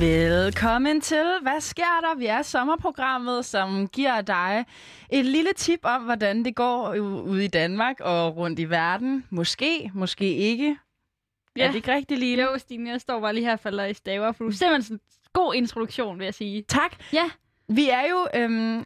Velkommen til. Hvad sker der? Vi er sommerprogrammet, som giver dig et lille tip om, hvordan det går ude i Danmark og rundt i verden. Måske, måske ikke. Ja. Er det ikke rigtigt, Line? Jo, Stine, jeg står bare lige her og falder i staver, for du er simpelthen sådan en god introduktion, vil jeg sige. Tak. Ja. Vi er jo øhm,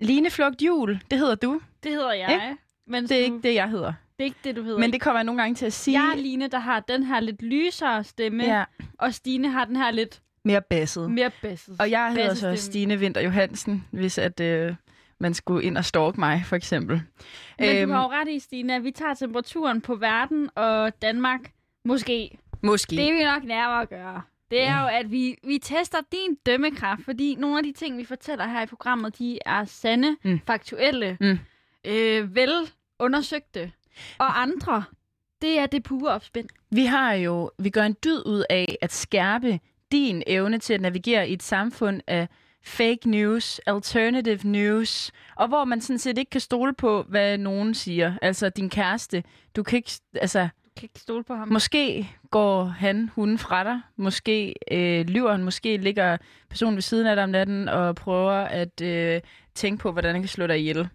Line Flugt Jul. Det hedder du. Det hedder jeg. Ikke? Men Det er ikke det, jeg hedder. det er ikke det, du hedder. Men det kommer jeg nogle gange til at sige. Jeg er Line, der har den her lidt lysere stemme, ja, og Stine har den her lidt mere basset. mere basset. Og jeg hedder så. Stine Vinter Johansen, hvis at øh, man skulle ind og stalke mig, for eksempel. Men Øhm, du har jo ret i, Stine, at vi tager temperaturen på verden og Danmark. Måske. Måske. Det er vi nok nærmere at gøre. Det er jo, at vi, vi tester din dømmekraft, fordi nogle af de ting, vi fortæller her i programmet, de er sande, mm. faktuelle, Mm. øh, vel undersøgte. Og andre, det er det pure opspind. Vi har jo, vi gør en dyd ud af at skærpe din evne til at navigere i et samfund af fake news, alternative news, og hvor man sådan set ikke kan stole på, hvad nogen siger. Altså din kæreste, du kan ikke, altså Du kan ikke stole på ham. måske går han, hun fra dig, måske øh, lyver han, måske ligger personen ved siden af dig om natten og prøver at øh, tænke på, hvordan han kan slå dig ihjel.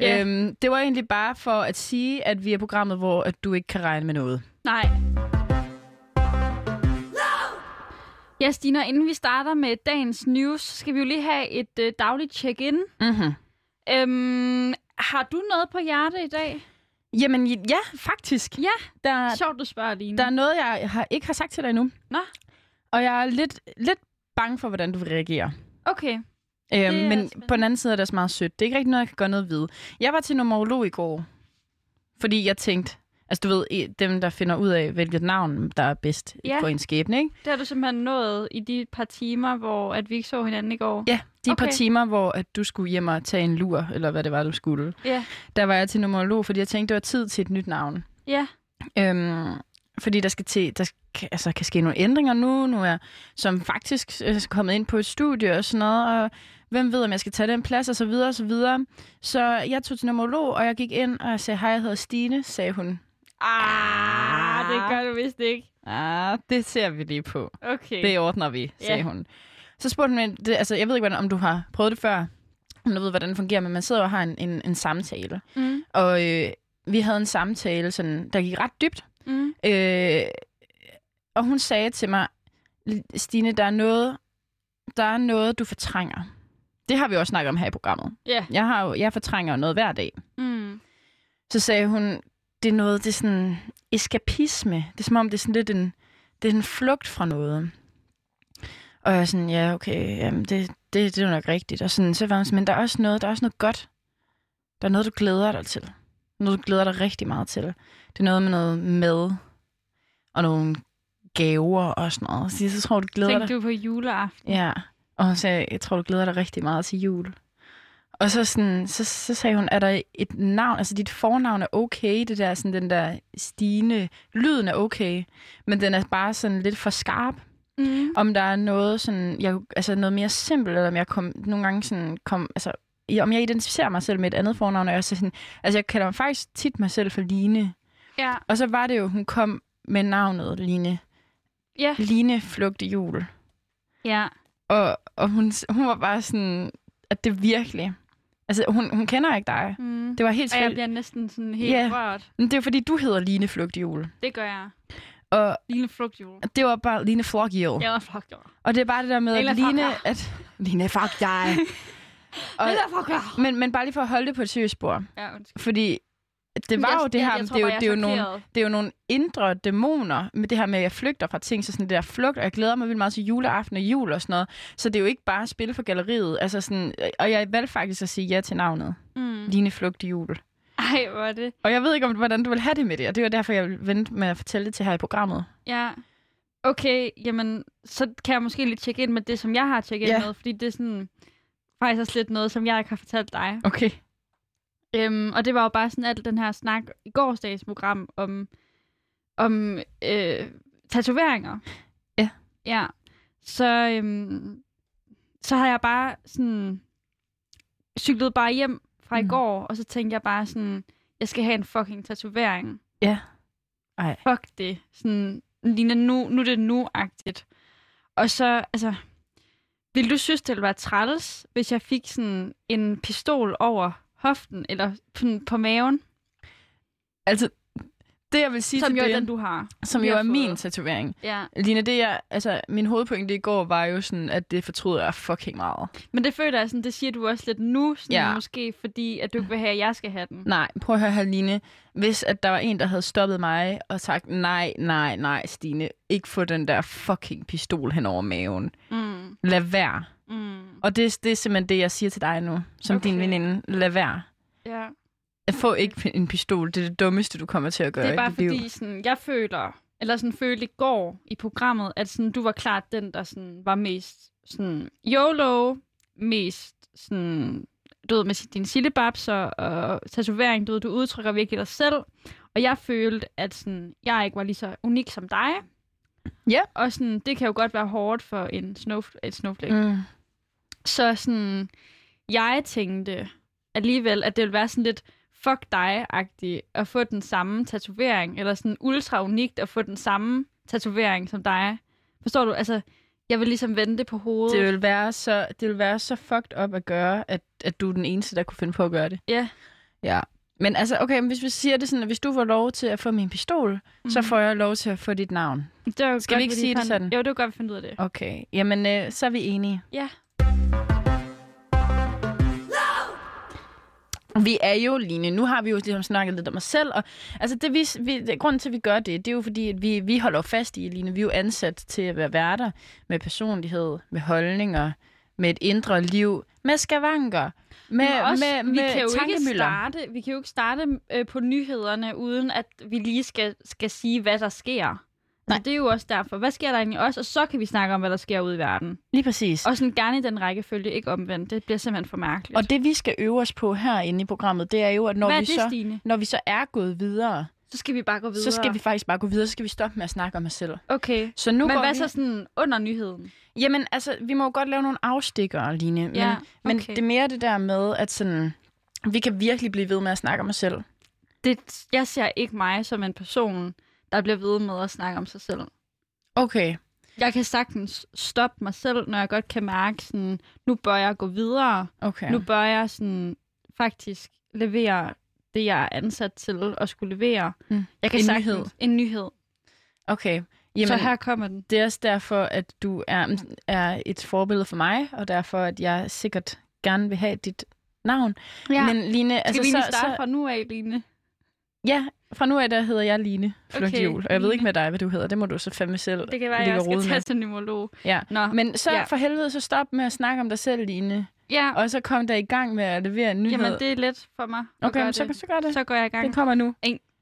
Ja. Øhm, det var egentlig bare for at sige, at vi er programmet, hvor at du ikke kan regne med noget. Nej. Ja, Stina, inden vi starter med dagens news, så skal vi jo lige have et øh, dagligt check-in. Mm-hmm. Øhm, har du noget på hjerte i dag? Jamen, ja, faktisk. Ja. Der, Sjovt, du spørger, Line. der er noget, jeg har, ikke har sagt til dig endnu. Nå. Og jeg er lidt, lidt bange for, hvordan du vil reagere. Okay. Øhm, men spændende. på den anden side er det også meget sødt. Det er ikke rigtig noget, jeg kan gøre noget ved. Jeg var til numerolog i går, fordi jeg tænkte, altså du ved, dem der finder ud af, hvilket navn, der er bedst Ja. for en skæbne, ikke? Det har du simpelthen nået i de par timer, hvor at vi ikke så hinanden i går. Ja, de okay. par timer, hvor at du skulle hjem og tage en lur, eller hvad det var, du skulle. Ja. Der var jeg til numerolog, fordi jeg tænkte, det var tid til et nyt navn. Ja. Øhm, fordi der skal til, der skal, altså, kan ske nogle ændringer nu. Nu er jeg som faktisk øh, kommet ind på et studie og sådan noget, og hvem ved, om jeg skal tage den plads, og så videre, og så videre. Så jeg tog til numerolog, og jeg gik ind, og jeg sagde, hej, jeg hedder Stine, sagde hun. Ah, det gør du vist ikke. Ah, det ser vi lige på. Okay. Det ordner vi, sagde Ja. hun. Så spurgte hun, det, altså jeg ved ikke, om du har prøvet det før, om du ved, hvordan det fungerer, men man sidder og har en, en, en samtale. Mm. Og øh, vi havde en samtale, sådan, der gik ret dybt, Mm. Øh, og hun sagde til mig, Stine, der er noget, der er noget, du fortrænger. Det har vi også snakket om her i programmet. Ja. Jeg, har jo, jeg fortrænger noget hver dag. Mm. Så sagde hun, det er noget, det er sådan eskapisme. Det er som om, det er sådan lidt en, det er en flugt fra noget. Og jeg er sådan, ja, okay, jamen det, det, det er jo nok rigtigt. Og sådan, så var hun sådan, men der er også noget, der er også noget godt. Der er noget, du glæder dig til. Noget, du glæder dig rigtig meget til. Det er noget med noget mad og nogle gaver og sådan noget. Så, så tror jeg, du glæder dig. Tænkte du på juleaften? Ja, og hun sagde, jeg tror, du glæder dig rigtig meget til jul. Og så, sådan, så, så sagde hun, er der et navn, altså dit fornavn er okay, det der, sådan den der stigende, lyden er okay, men den er bare sådan lidt for skarp. Mm. Om der er noget sådan, jeg, altså noget mere simpelt, eller om jeg kom, nogle gange sådan kom, altså, om jeg identificerer mig selv med et andet fornavn, og jeg, så sådan, altså jeg kalder mig faktisk tit mig selv for Line. Ja. Og så var det jo, hun kom med navnet Line. Ja. Line Flugte Jul. Ja. Og, og hun, hun var bare sådan, at det virkelig... Altså, hun, hun kender ikke dig. Mm. Det var helt Og jeg bliver næsten sådan helt Ja. rørt. Men det er fordi, du hedder Line Flugtjul. Det gør jeg. Og Lille frugtjul. det var bare Line Flugtjul. Jeg er frugtjul. Og det er bare det der med, at Line... At, Line, fuck dig. og, men, men bare lige for at holde det på et seriøst spor. Ja, undskyld. Fordi det var Jeg- jo det her, det tror er jo, det er jo nogle, det er jo nogle indre dæmoner med det her med, at jeg flygter fra ting, så sådan det der flugt, og jeg glæder mig vildt meget til juleaften og jul og sådan noget. Så det er jo ikke bare spil for galleriet. Altså sådan, og jeg valgte faktisk at sige ja til navnet. Mm. Line Flugt i jul. Ej, hvor er det. Og jeg ved ikke, om, hvordan du vil have det med det, og det var derfor, jeg vil vente med at fortælle det til her i programmet. Ja. Okay, jamen, så kan jeg måske lige tjekke ind med det, som jeg har tjekket Ja. ind med, fordi det er sådan faktisk også lidt noget, som jeg ikke har fortalt dig. Okay. Øhm, og det var jo bare sådan alt den her snak i gårsdagens program om, om øh, tatoveringer. Ja. Ja. Så, øhm, så har jeg bare sådan cyklet bare hjem fra Mm. i går, og så tænkte jeg bare sådan, jeg skal have en fucking tatovering. Ja. Ej. Fuck det. Sådan, Lina, nu, nu er det nu-agtigt. Og så, altså, vil du synes, det ville være træls, hvis jeg fik sådan en pistol over hoften, eller på, maven, Altså, det jeg vil sige som til jo er det, den, du har? som vi jo har er min tatovering. Ja, Line, det jeg, altså, min hovedpointe i går var jo sådan, at det fortryder jeg fucking meget. men det føler jeg sådan, det siger du også lidt nu, sådan Ja. måske fordi, at du ikke vil have, at jeg skal have den. Nej, prøv at høre her, Line. Hvis at der var en, der havde stoppet mig og sagt, nej, nej, nej, Stine, ikke få den der fucking pistol hen over maven. Mm, Lad være. Mm, Og det, det er simpelthen det, jeg siger til dig nu, som Okay. din veninde. Lad være. ja. Få ikke en pistol. Det er det dummeste, du kommer til at gøre Det er bare liv. fordi, sådan, jeg føler, eller sådan følte i går i programmet, at sådan, du var klart den, der sådan, var mest sådan, YOLO, mest sådan, du ved, med dine sillebabser og tatovering, du ved, du udtrykker virkelig dig selv. Og jeg følte, at sådan, jeg ikke var lige så unik som dig. Ja. Og sådan, det kan jo godt være hårdt for en snowf- et snowflake. Mm. Så sådan, jeg tænkte alligevel, at det ville være sådan lidt fuck dig-agtigt at få den samme tatovering, eller sådan ultra unikt at få den samme tatovering som dig. Forstår du? Altså, jeg vil ligesom vende det på hovedet. Det vil være så, det vil være så fucked up at gøre, at, at du er den eneste, der kunne finde på at gøre det. Ja. Ja. Men altså, okay, men hvis vi siger det sådan, at hvis du får lov til at få min pistol, mm. så Mhm. får jeg lov til at få dit navn. Det var Skal vi godt, ikke lige sige det sådan? Jo, det var godt, vi fandt ud af det. Okay, jamen øh, så er vi enige. Ja. Vi er jo, Line, nu har vi jo ligesom snakket lidt om os selv, og altså det, vi, vi, grunden til, at vi gør det, det er jo fordi, at vi, vi holder fast i, Line, vi er jo ansat til at være værter med personlighed, med holdninger, med et indre liv, med skavanker, med, Men også, med, vi med kan jo ikke starte, vi kan jo ikke starte øh, på nyhederne, uden at vi lige skal, skal sige, hvad der sker. Nej. Nej. det er jo også derfor. Hvad sker der egentlig også? Og så kan vi snakke om, hvad der sker ude i verden. Lige præcis. Og sådan gerne i den rækkefølge, ikke omvendt. Det bliver simpelthen for mærkeligt. Og det, vi skal øve os på herinde i programmet, det er jo, at når, hvad vi, det, så, Stine? når vi så er gået videre, Så skal vi bare gå videre. så skal vi faktisk bare gå videre, så skal vi stoppe med at snakke om os selv. Okay. Så nu Men går hvad vi... så sådan under nyheden? Jamen, altså, vi må jo godt lave nogle afstikkere, Line. Men, Ja, men okay. det er mere det der med, at sådan, vi kan virkelig blive ved med at snakke om os selv. Det, jeg ser ikke mig som en person, der bliver ved med at snakke om sig selv. Okay. Jeg kan sagtens stoppe mig selv, når jeg godt kan mærke, sådan, nu bør jeg gå videre. Okay. Nu bør jeg sådan, faktisk levere det, jeg er ansat til at skulle levere. Mm. Jeg kan En sagtens, nyhed. En nyhed. Okay. Jamen, så her kommer den. det er også derfor, at du er, er et forbillede for mig, og derfor, at jeg sikkert gerne vil have dit navn. Ja. Men Line, Skal altså, vi lige så, starte så, fra nu af, Line? Ja, fra nu af, der hedder jeg Line Flugtjul. Okay, og jeg ved ikke med dig, hvad du hedder. Det må du så fandme selv Det kan være, jeg skal med. tage til neurolog. Ja. Nå, Men så Ja. for helvede, så stop med at snakke om dig selv, Line. ja, Og så kom der i gang med at levere en nyhed. jamen det er let for mig at okay, gøre men så, det. så gør det. Så går jeg i gang. Den kommer nu.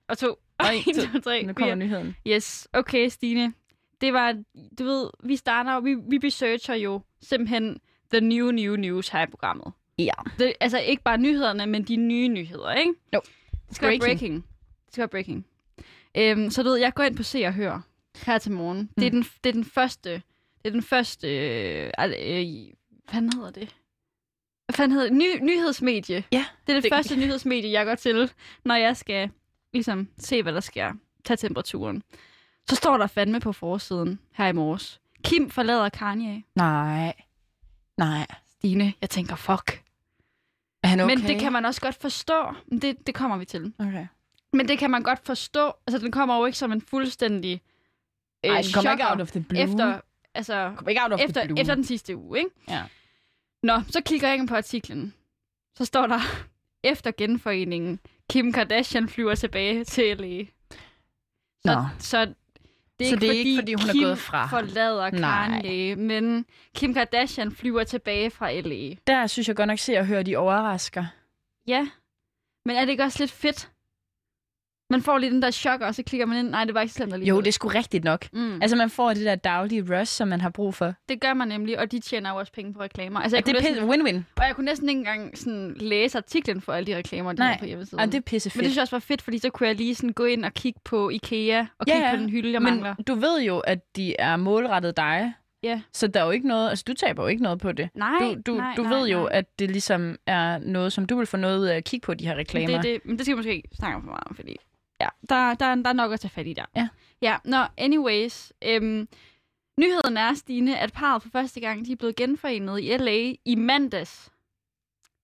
Og to. Og en, En, to, tre, Nu kommer nyheden. Yes, okay, Stine. Det var, du ved, vi starter, vi, vi researcher jo simpelthen the new, new news her i programmet. Ja. Det, altså ikke bare nyhederne, men de nye nyheder, ikke? Jo. Det skal breaking. Breaking. Det være breaking. Øhm, så du ved, jeg går ind på Se og Hør her til morgen. Mm. Det, er den, det er den første, det er den første, øh, al- øh, hvad hedder det? Hvad fanden hedder det? Ny, nyhedsmedie. Ja, Det er det, det- første nyhedsmedie, jeg går til, når jeg skal ligesom se, hvad der sker. Tag temperaturen. Så står der fandme på forsiden her i morges. Kim forlader Kanye. Nej. Nej. Stine, jeg tænker, fuck. Er han okay? Men det kan man også godt forstå. Men Det, det kommer vi til. Okay. Men det kan man godt forstå. Altså, den kommer jo ikke som en fuldstændig øh, Ej, det kommer ikke out of the blue. efter, altså, kommer ikke out of efter, the blue. efter den sidste uge, ikke? Ja. Nå, så kigger jeg på artiklen. Så står der, efter genforeningen, Kim Kardashian flyver tilbage til LA. Så, Nå. så det er, Så ikke, det er fordi ikke, fordi hun er Kim gået fra forlader. Kanye, men Kim Kardashian flyver tilbage fra LA. Der synes jeg godt nok se og høre, de overrasker. Ja, men er det ikke også lidt fedt? Man får lige den der chok, og så klikker man ind. Nej, det var ikke slemt alligevel. Jo, det er sgu rigtigt nok. Mm. Altså, man får det der daglige rush, som man har brug for. Det gør man nemlig, og de tjener jo også penge på reklamer. Altså, jeg det er win-win. og jeg kunne næsten ikke engang sådan, læse artiklen for alle de reklamer, de Nej. har på hjemmesiden. Ja, det er pisse Men det synes fedt. jeg også var fedt, fordi så kunne jeg lige sådan gå ind og kigge på IKEA, og Ja, kigge ja. på den hylde, jeg Men mangler. du ved jo, at de er målrettet dig. Ja. Så der er jo ikke noget, altså du taber jo ikke noget på det. Nej, Du, du, nej, du nej, ved jo, nej. at det ligesom er noget, som du vil få noget ud af at kigge på, de her reklamer. Men det, det, men det skal vi måske ikke snakke om for meget om, fordi ja, der, der, der er nok at tage fat i der. Ja. Ja, nå, anyways. Øhm, Nyheden er, Stine, at parret for første gang de er blevet genforenet i LA i mandags.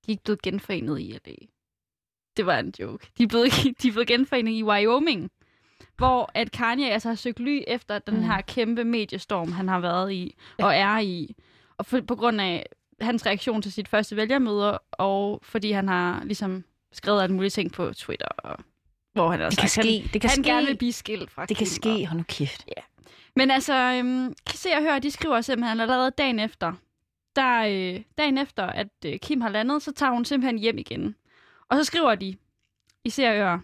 De er ikke blevet genforenet i LA. Det var en joke. De er blevet, de er blevet genforenet i Wyoming, hvor at Kanye altså har søgt ly efter den Mm. her kæmpe mediestorm, han har været i og er i. Og for, på grund af hans reaktion til sit første vælgermøde, og fordi han har ligesom skrevet alle mulige ting på Twitter, og, hvor han har Det kan ske. Det kan han, han ske. gerne vil blive skilt fra Det kan og- ske. Hold nu kæft. men altså, øhm, kan se og høre, de skriver simpelthen allerede dagen efter, der, øh, dagen efter, at øh, Kim har landet, så tager hun simpelthen hjem igen. Og så skriver de, i ser og høre,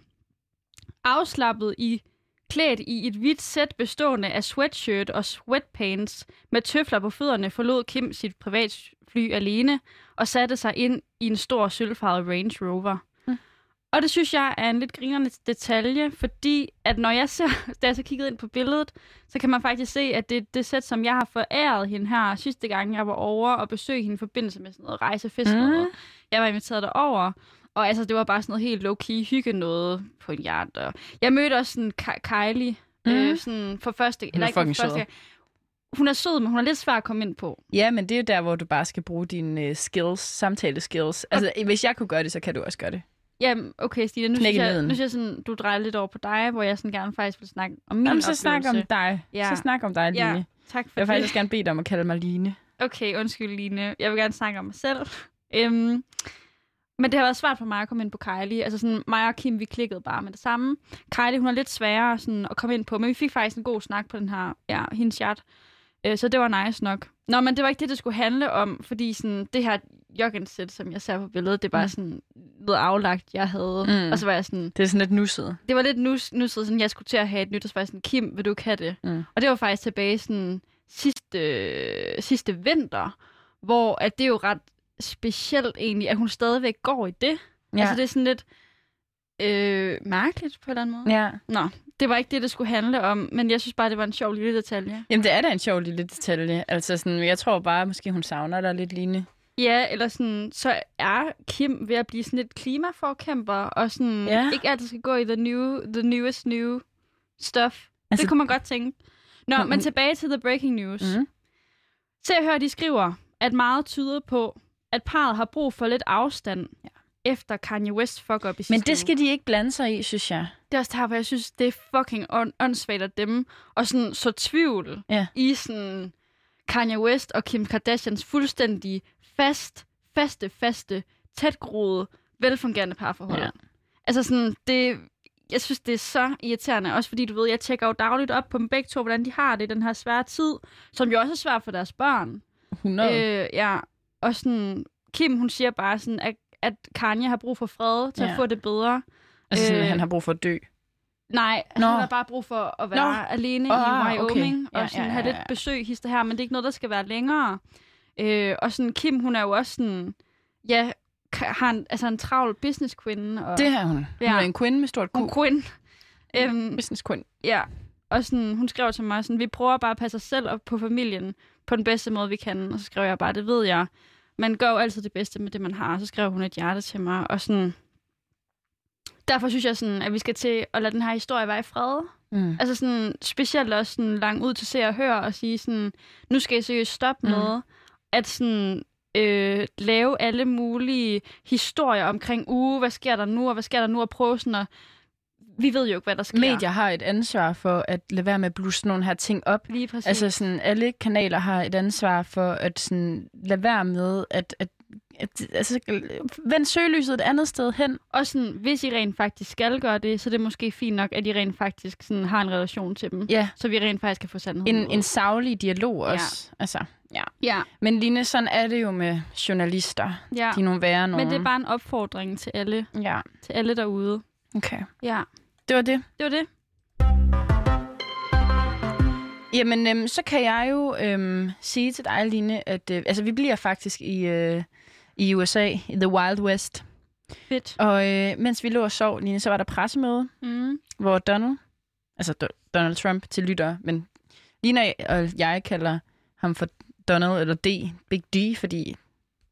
afslappet i klædt i et hvidt sæt bestående af sweatshirt og sweatpants med tøfler på fødderne, forlod Kim sit privatfly alene og satte sig ind i en stor sølvfarvet Range Rover. Og det synes jeg er en lidt grinerende detalje, fordi at når jeg ser, da jeg så kiggede ind på billedet, så kan man faktisk se, at det er det sæt, som jeg har foræret hende her sidste gang, jeg var over og besøgte hende i forbindelse med sådan noget rejsefest. Mm. Jeg var inviteret derover, og altså, det var bare sådan noget helt low-key hygge noget på en yacht. Og jeg mødte også sådan Kylie, mm. Øh, sådan for første, eller ikke for første sød. gang. Hun er sød, men hun er lidt svær at komme ind på. Ja, men det er jo der, hvor du bare skal bruge dine uh, skills, samtale-skills. Altså, hvis jeg kunne gøre det, så kan du også gøre det. Jamen, okay, Stine, nu synes, jeg, nu synes jeg sådan, du drejer lidt over på dig, hvor jeg sådan gerne faktisk vil snakke om min Jamen, så oplevelse. snak om dig. Ja. Så snak om dig, Line. Ja, tak for Jeg vil det. faktisk gerne bede dig om at kalde mig Line. Okay, undskyld Line. Jeg vil gerne snakke om mig selv. Øhm, men det har været svært for mig at komme ind på Kylie. Altså sådan, mig og Kim, vi klikkede bare med det samme. Kylie, hun er lidt sværere sådan, at komme ind på, men vi fik faktisk en god snak på den her, ja, hendes chat. Øh, så det var nice nok. Nå, men det var ikke det, det skulle handle om, fordi sådan, det her joggensæt, som jeg ser på billedet, det var Mm. sådan noget aflagt, jeg havde. Mm. Og så var jeg sådan, Det er sådan lidt nusset. det var lidt nus, nusset, sådan, jeg skulle til at have et nyt, og så var jeg sådan, Kim, vil du ikke have det? Mm. Og det var faktisk tilbage sådan sidste, sidste vinter, hvor at det er jo ret specielt egentlig, at hun stadigvæk går i det. Ja. Altså det er sådan lidt øh, mærkeligt på en eller anden måde. ja. Nå, det var ikke det, det skulle handle om, men jeg synes bare, det var en sjov lille detalje. Jamen, det er da en sjov lille detalje. Altså, sådan, jeg tror bare, måske hun savner dig lidt, Line. Ja, eller sådan, så er Kim ved at blive sådan lidt klimaforkæmper, og sådan Ja. ikke altid skal gå i the, new, the newest new stuff. Altså, det kunne man godt tænke. Nå, men tilbage til the breaking news. Mm. Se og hør, de skriver, at meget tyder på, at parret har brug for lidt afstand, ja. efter Kanye West fuck op i Men det uge. skal de ikke blande sig i, synes jeg. Det er også der, hvor jeg synes, det er fucking on- åndssvagt af dem, og sådan så tvivl Ja. i sådan Kanye West og Kim Kardashians fuldstændig fast, faste, faste, tætgroede, velfungerende parforhold. Ja. Altså sådan, det, jeg synes, det er så irriterende, også fordi du ved, jeg tjekker jo dagligt op på dem begge to, hvordan de har det i den her svære tid, som jo også er svært for deres børn. 100. Øh, ja, og sådan, Kim, hun siger bare sådan, at, at Kanye har brug for fred til ja. Ja. at få det bedre. altså, sådan, øh, han har brug for at dø. Nej, Nå. han har bare brug for at være Nå. alene Åh, i Wyoming, okay. Ja, og sådan ja, have ja, lidt ja. besøg hister her, men det er ikke noget, der skal være længere. Øh, og sådan, Kim, hun er jo også sådan, ja, har en, altså en travl business queen. Og, Det er hun. Hun Ja. er en queen med stort Q. hun queen. Øhm, Business queen. ja, og sådan, hun skrev til mig sådan, vi prøver bare at passe os selv og på familien på den bedste måde, vi kan. Og så skrev jeg bare, det ved jeg. Man gør jo altid det bedste med det, man har. Så skrev hun et hjerte til mig, og sådan... Derfor synes jeg sådan, at vi skal til at lade den her historie være i fred. Mm. Altså sådan, specielt også sådan langt ud til se og høre og sige sådan, nu skal jeg seriøst stoppe Mm. med at sådan øh, lave alle mulige historier omkring, uge, hvad sker der nu, og hvad sker der nu, og prøve sådan at, vi ved jo ikke, hvad der sker. Medier har et ansvar for at lade være med at blusse nogle her ting op. Lige præcis. Altså sådan, alle kanaler har et ansvar for at sådan, lade være med at, at, at altså, vende søgelyset et andet sted hen. Og sådan, hvis I rent faktisk skal gøre det, så er det måske fint nok, at I rent faktisk sådan, har en relation til dem. Ja, Så vi rent faktisk kan få sandheden en, ud. en savlig dialog også. Ja. Altså, ja. Ja, Men Line, sådan er det jo med journalister. ja. De er nogle værre nogen. Men det er bare en opfordring til alle, Ja, til alle derude. okay. Ja, Det var det. det var det. Jamen, øhm, så kan jeg jo øhm, sige til dig, Line, at øh, altså, vi bliver faktisk i, øh, i USA, i The Wild West. Fedt. Og øh, mens vi lå og sov, Line, så var der pressemøde, Mm. hvor Donald, altså Do- Donald Trump til lytter, men Lina og jeg kalder ham for Donald eller D, Big D, fordi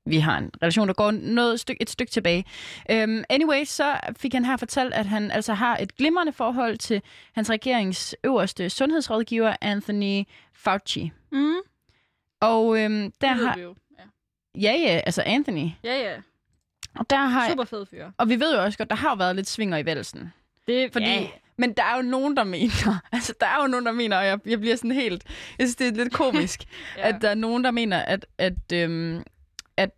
vi har en relation, der går noget stykke, et stykke tilbage. Um, anyway, så fik han her fortalt, at han altså har et glimrende forhold til hans regerings øverste sundhedsrådgiver, Anthony Fauci. Mm. Og um, der har... jo. Ja, Ja, ja, altså Anthony. ja. ja. Og der har... Super fed fyr. Og vi ved jo også godt, der har jo været lidt svinger i valsen. Det, Fordi, ja. Men der er jo nogen, der mener, altså der er jo nogen, der mener, og jeg, jeg bliver sådan helt, jeg synes, det er lidt komisk, Ja. at der er nogen, der mener, at, at, øhm, at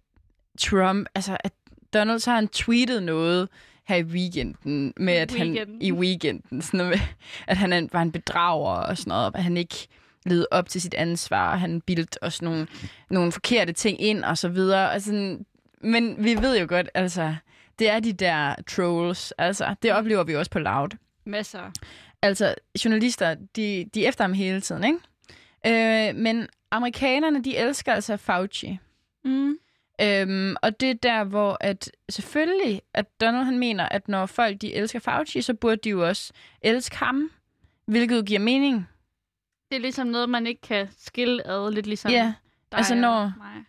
Trump, altså at Donald så har han tweetet noget her i weekenden, med at Weekenden. han i weekenden, sådan noget med, at han var en bedrager og sådan noget, at han ikke levede op til sit ansvar, og han bildte os nogle, nogle forkerte ting ind og så videre. Og sådan, men vi ved jo godt, altså, det er de der trolls, altså, det oplever vi også på Loud. Masser. Altså, journalister, de, de er efter ham hele tiden, ikke? Øh, men amerikanerne, de elsker altså Fauci. Mm. Øhm, og det er der, hvor at selvfølgelig, at Donald han mener, at når folk de elsker Fauci, så burde de jo også elske ham, hvilket giver mening. Det er ligesom noget, man ikke kan skille ad, lidt ligesom Ja, dig altså når- mig.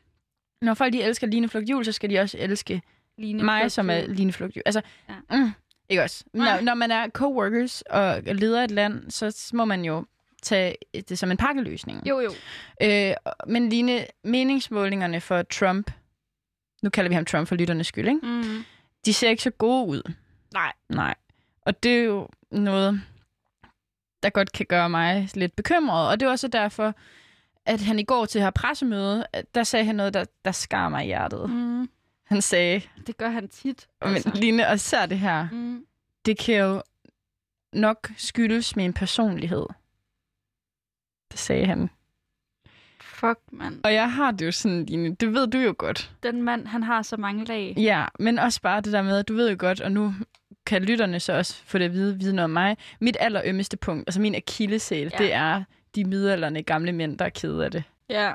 når folk de elsker Line Flugt Jul, så skal de også elske Line mig, Flugt som er. Line Flugt Jul. Altså, ja. mm, ikke også? Når, når man er coworkers og leder et land, så må man jo tage det som en pakkeløsning. Jo, jo. Øh, men Line, meningsmålingerne for Trump, nu kalder vi ham Trump for lytternes skyld, ikke? Mm. de ser ikke så gode ud. Nej. Nej. Og det er jo noget, der godt kan gøre mig lidt bekymret. Og det er også derfor, at han i går til her pressemøde, der sagde han noget, der, der skar mig i hjertet. Mm. Han sagde, Det gør han tit. men Line, og især det her, Mm. det kan jo nok skyldes min personlighed. Det sagde han. Fuck, mand. Og jeg har det jo sådan, Line, det ved du jo godt. Den mand, han har så mange lag. Ja, men også bare det der med, at du ved jo godt, og nu kan lytterne så også få det at vide, vide noget om mig. Mit allerømmeste punkt, altså min akillesæl, ja. det er de midalderne gamle mænd, der er kede af det. Ja.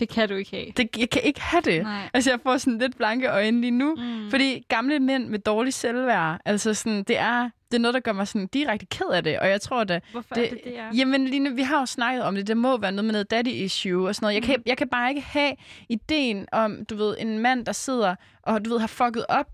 Det kan du ikke have. det. Jeg kan ikke have det. Nej. Altså, jeg får sådan lidt blanke øjne lige nu. Mm. Fordi gamle mænd med dårlig selvværd, altså sådan, det er, det er noget, der gør mig sådan direkte ked af det. Og jeg tror, at Hvorfor det- er det det, er? Jamen, Line, vi har jo snakket om det. Det må være noget med noget daddy issue og sådan noget. Jeg kan, jeg kan bare ikke have ideen om, du ved, en mand, der sidder og, du ved, har fucket op,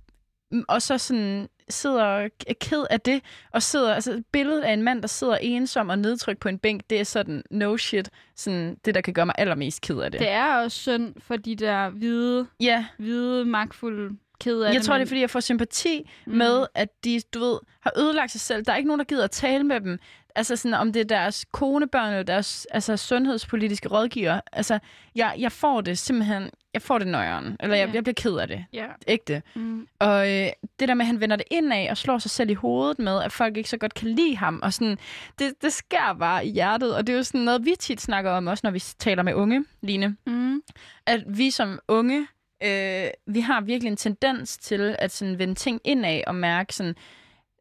mm, og så sådan sidder er ked af det, og sidder, altså et billede af en mand, der sidder ensom og nedtrykt på en bænk, det er sådan, no shit, sådan det, der kan gøre mig allermest ked af det. Det er også synd for de der hvide, Ja, hvide, magtfulde kede af jeg det. tror, det er, men- fordi jeg får sympati mm. med, at de, du ved, har ødelagt sig selv. Der er ikke nogen, der gider at tale med dem. Altså sådan, om det er deres konebørn eller deres altså, sundhedspolitiske rådgiver. Altså, jeg, jeg får det simpelthen, jeg får det nøjeren. Eller jeg, Ja. jeg bliver ked af det. Ja. Ægte. Mm. Og øh, det der med, at han vender det indad og slår sig selv i hovedet med, at folk ikke så godt kan lide ham. Og sådan, det, det sker bare i hjertet. Og det er jo sådan noget, vi tit snakker om, også når vi taler med unge, Line Mm. at vi som unge, øh, vi har virkelig en tendens til at sådan vende ting indad og mærke sådan,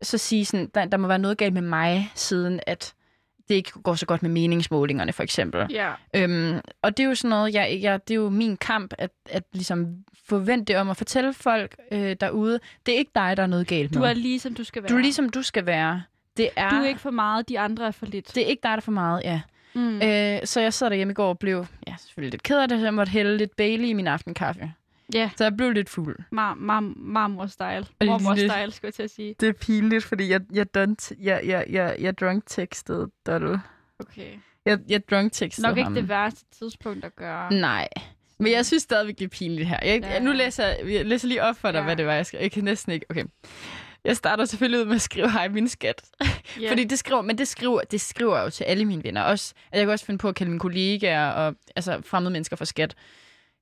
så sige sådan, der, der må være noget galt med mig, siden at det ikke går så godt med meningsmålingerne, for eksempel. Ja. Øhm, og det er jo sådan noget, jeg, jeg, det er jo min kamp, at, at ligesom forvente om at fortælle folk øh, derude, det er ikke dig, der er noget galt Du med. er lige som du skal være. du er ligesom du skal være. Det er, Du er ikke for meget, de andre er for lidt. det er ikke dig, der er for meget, ja. Mm. Øh, så jeg sad derhjemme i går og blev ja, selvfølgelig lidt ked af det, så jeg måtte hælde lidt Bailey i min aftenkaffe. Ja, Så jeg blev lidt fuld. mar- mar- marmor-style. Og Mormor-style, skulle jeg til at sige. Det er pinligt, fordi jeg, jeg, don't, jeg, jeg, jeg, jeg drunk tekstede Doddle. Okay. Jeg, jeg drunk tekstede Nok ikke ham. det værste tidspunkt at gøre. Nej. Men jeg synes stadigvæk, det er pinligt her. Jeg, Ja. ja. Nu læser jeg, jeg læser lige op for dig, Ja. hvad det var, jeg skrev. Jeg kan næsten ikke... Okay. Jeg starter selvfølgelig ud med at skrive, hej min skat. Ja. Fordi det skriver, men det skriver, det skriver jeg jo til alle mine venner. Også, at jeg kan også finde på at kalde mine kollegaer og altså, fremmede mennesker for skat.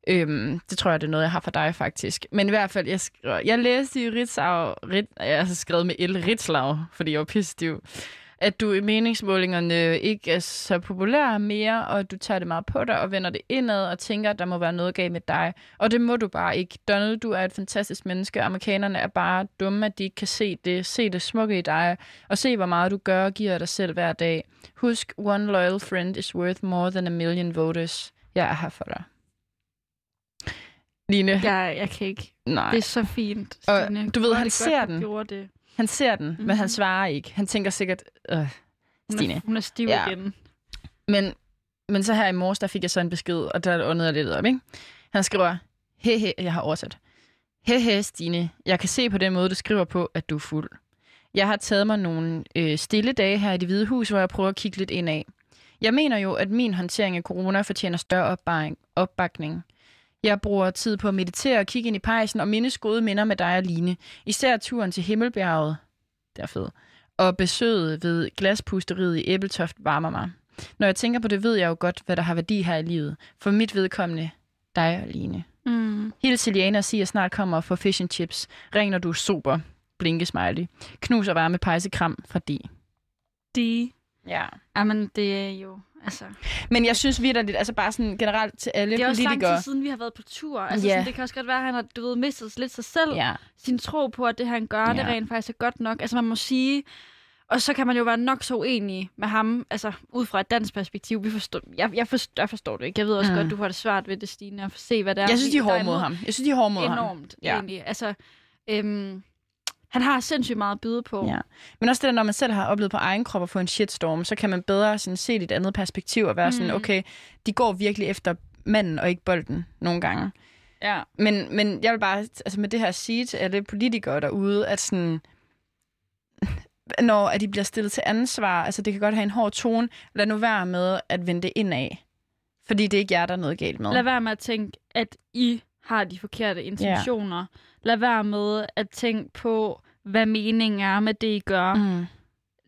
Øhm, det tror jeg, det er noget, jeg har for dig faktisk. Men i hvert fald, jeg, skriver, jeg læste i Ritzau, Rit, jeg har skrevet med El Ritzlau, fordi jeg var pissestiv, at du i meningsmålingerne ikke er så populær mere, og du tager det meget på dig og vender det indad og tænker, at der må være noget galt med dig. Og det må du bare ikke. Donald, du er et fantastisk menneske. Amerikanerne er bare dumme, at de ikke kan se det. Se det smukke i dig, og se, hvor meget du gør og giver dig selv hver dag. Husk, one loyal friend is worth more than a million voters. Jeg er her for dig. Line, ja. Jeg, jeg kan ikke. nej. Det er så fint, Og Stine. du ved, han det ser godt, den. Gjorde det. Han ser den, mm-hmm. men han Mhm. svarer ikke. Han tænker sikkert, øh, Hun Stine. er, hun er stiv Ja. igen. Men, men så her i morges, der fik jeg så en besked, og der åndede jeg lidt op, ikke? Han skriver, Hehe, jeg har oversat. Hehe, Stine. Jeg kan se på den måde, du skriver på, at du er fuld. Jeg har taget mig nogle øh, stille dage her i det hvide hus, hvor jeg prøver at kigge lidt ind af. Jeg mener jo, at min håndtering af corona fortjener større opbakning. Jeg bruger tid på at meditere og kigge ind i pejsen og mindes gode minder med dig og Line. Især turen til Himmelbjerget, det er fedt, og besøget ved glaspusteriet i Æbeltoft varmer mig. Når jeg tænker på det, ved jeg jo godt, hvad der har værdi her i livet. For mit vedkommende, dig og Line. Mm. Hils Iliana og siger, at snart kommer for fish and chips. Ring, når du er super. Blinke smiley. Knus og varme pejsekram fra D. De. Ja. Jamen, det er jo... Altså, Men jeg synes virkelig, altså bare sådan generelt til alle det er også lang politikere. tid siden, vi har været på tur. Altså, Ja. sådan, det kan også godt være, at han har du ved, mistet lidt sig selv. Ja. Sin tro på, at det, han gør, det Ja. rent faktisk er godt nok. Altså, man må sige... Og så kan man jo være nok så uenig med ham, altså ud fra et dansk perspektiv. Vi forstår, jeg, jeg, forstår, jeg forstår det ikke. Jeg ved også Mm. godt, du har det svært ved det, Stine, at se, hvad det er. Jeg synes, de er hårde mod ham. Jeg synes, de er hårde mod ham. Enormt, ja. egentlig. Altså, øhm, han har sindssygt meget at byde på. Ja. Men også det, når man selv har oplevet på egen krop at få en shitstorm, så kan man bedre sådan, se det i et andet perspektiv og være mm. sådan, okay, de går virkelig efter manden og ikke bolden nogle gange. ja. Men, men jeg vil bare altså med det her sige til alle politikere derude, at sådan, når at de bliver stillet til ansvar, altså det kan godt have en hård tone, lad nu være med at vende det indad. Fordi det er ikke jer, der er noget galt med. Lad være med at tænke, at I har de forkerte intentioner. Lad være med at tænke på, hvad meningen er med det, I gør. Mm.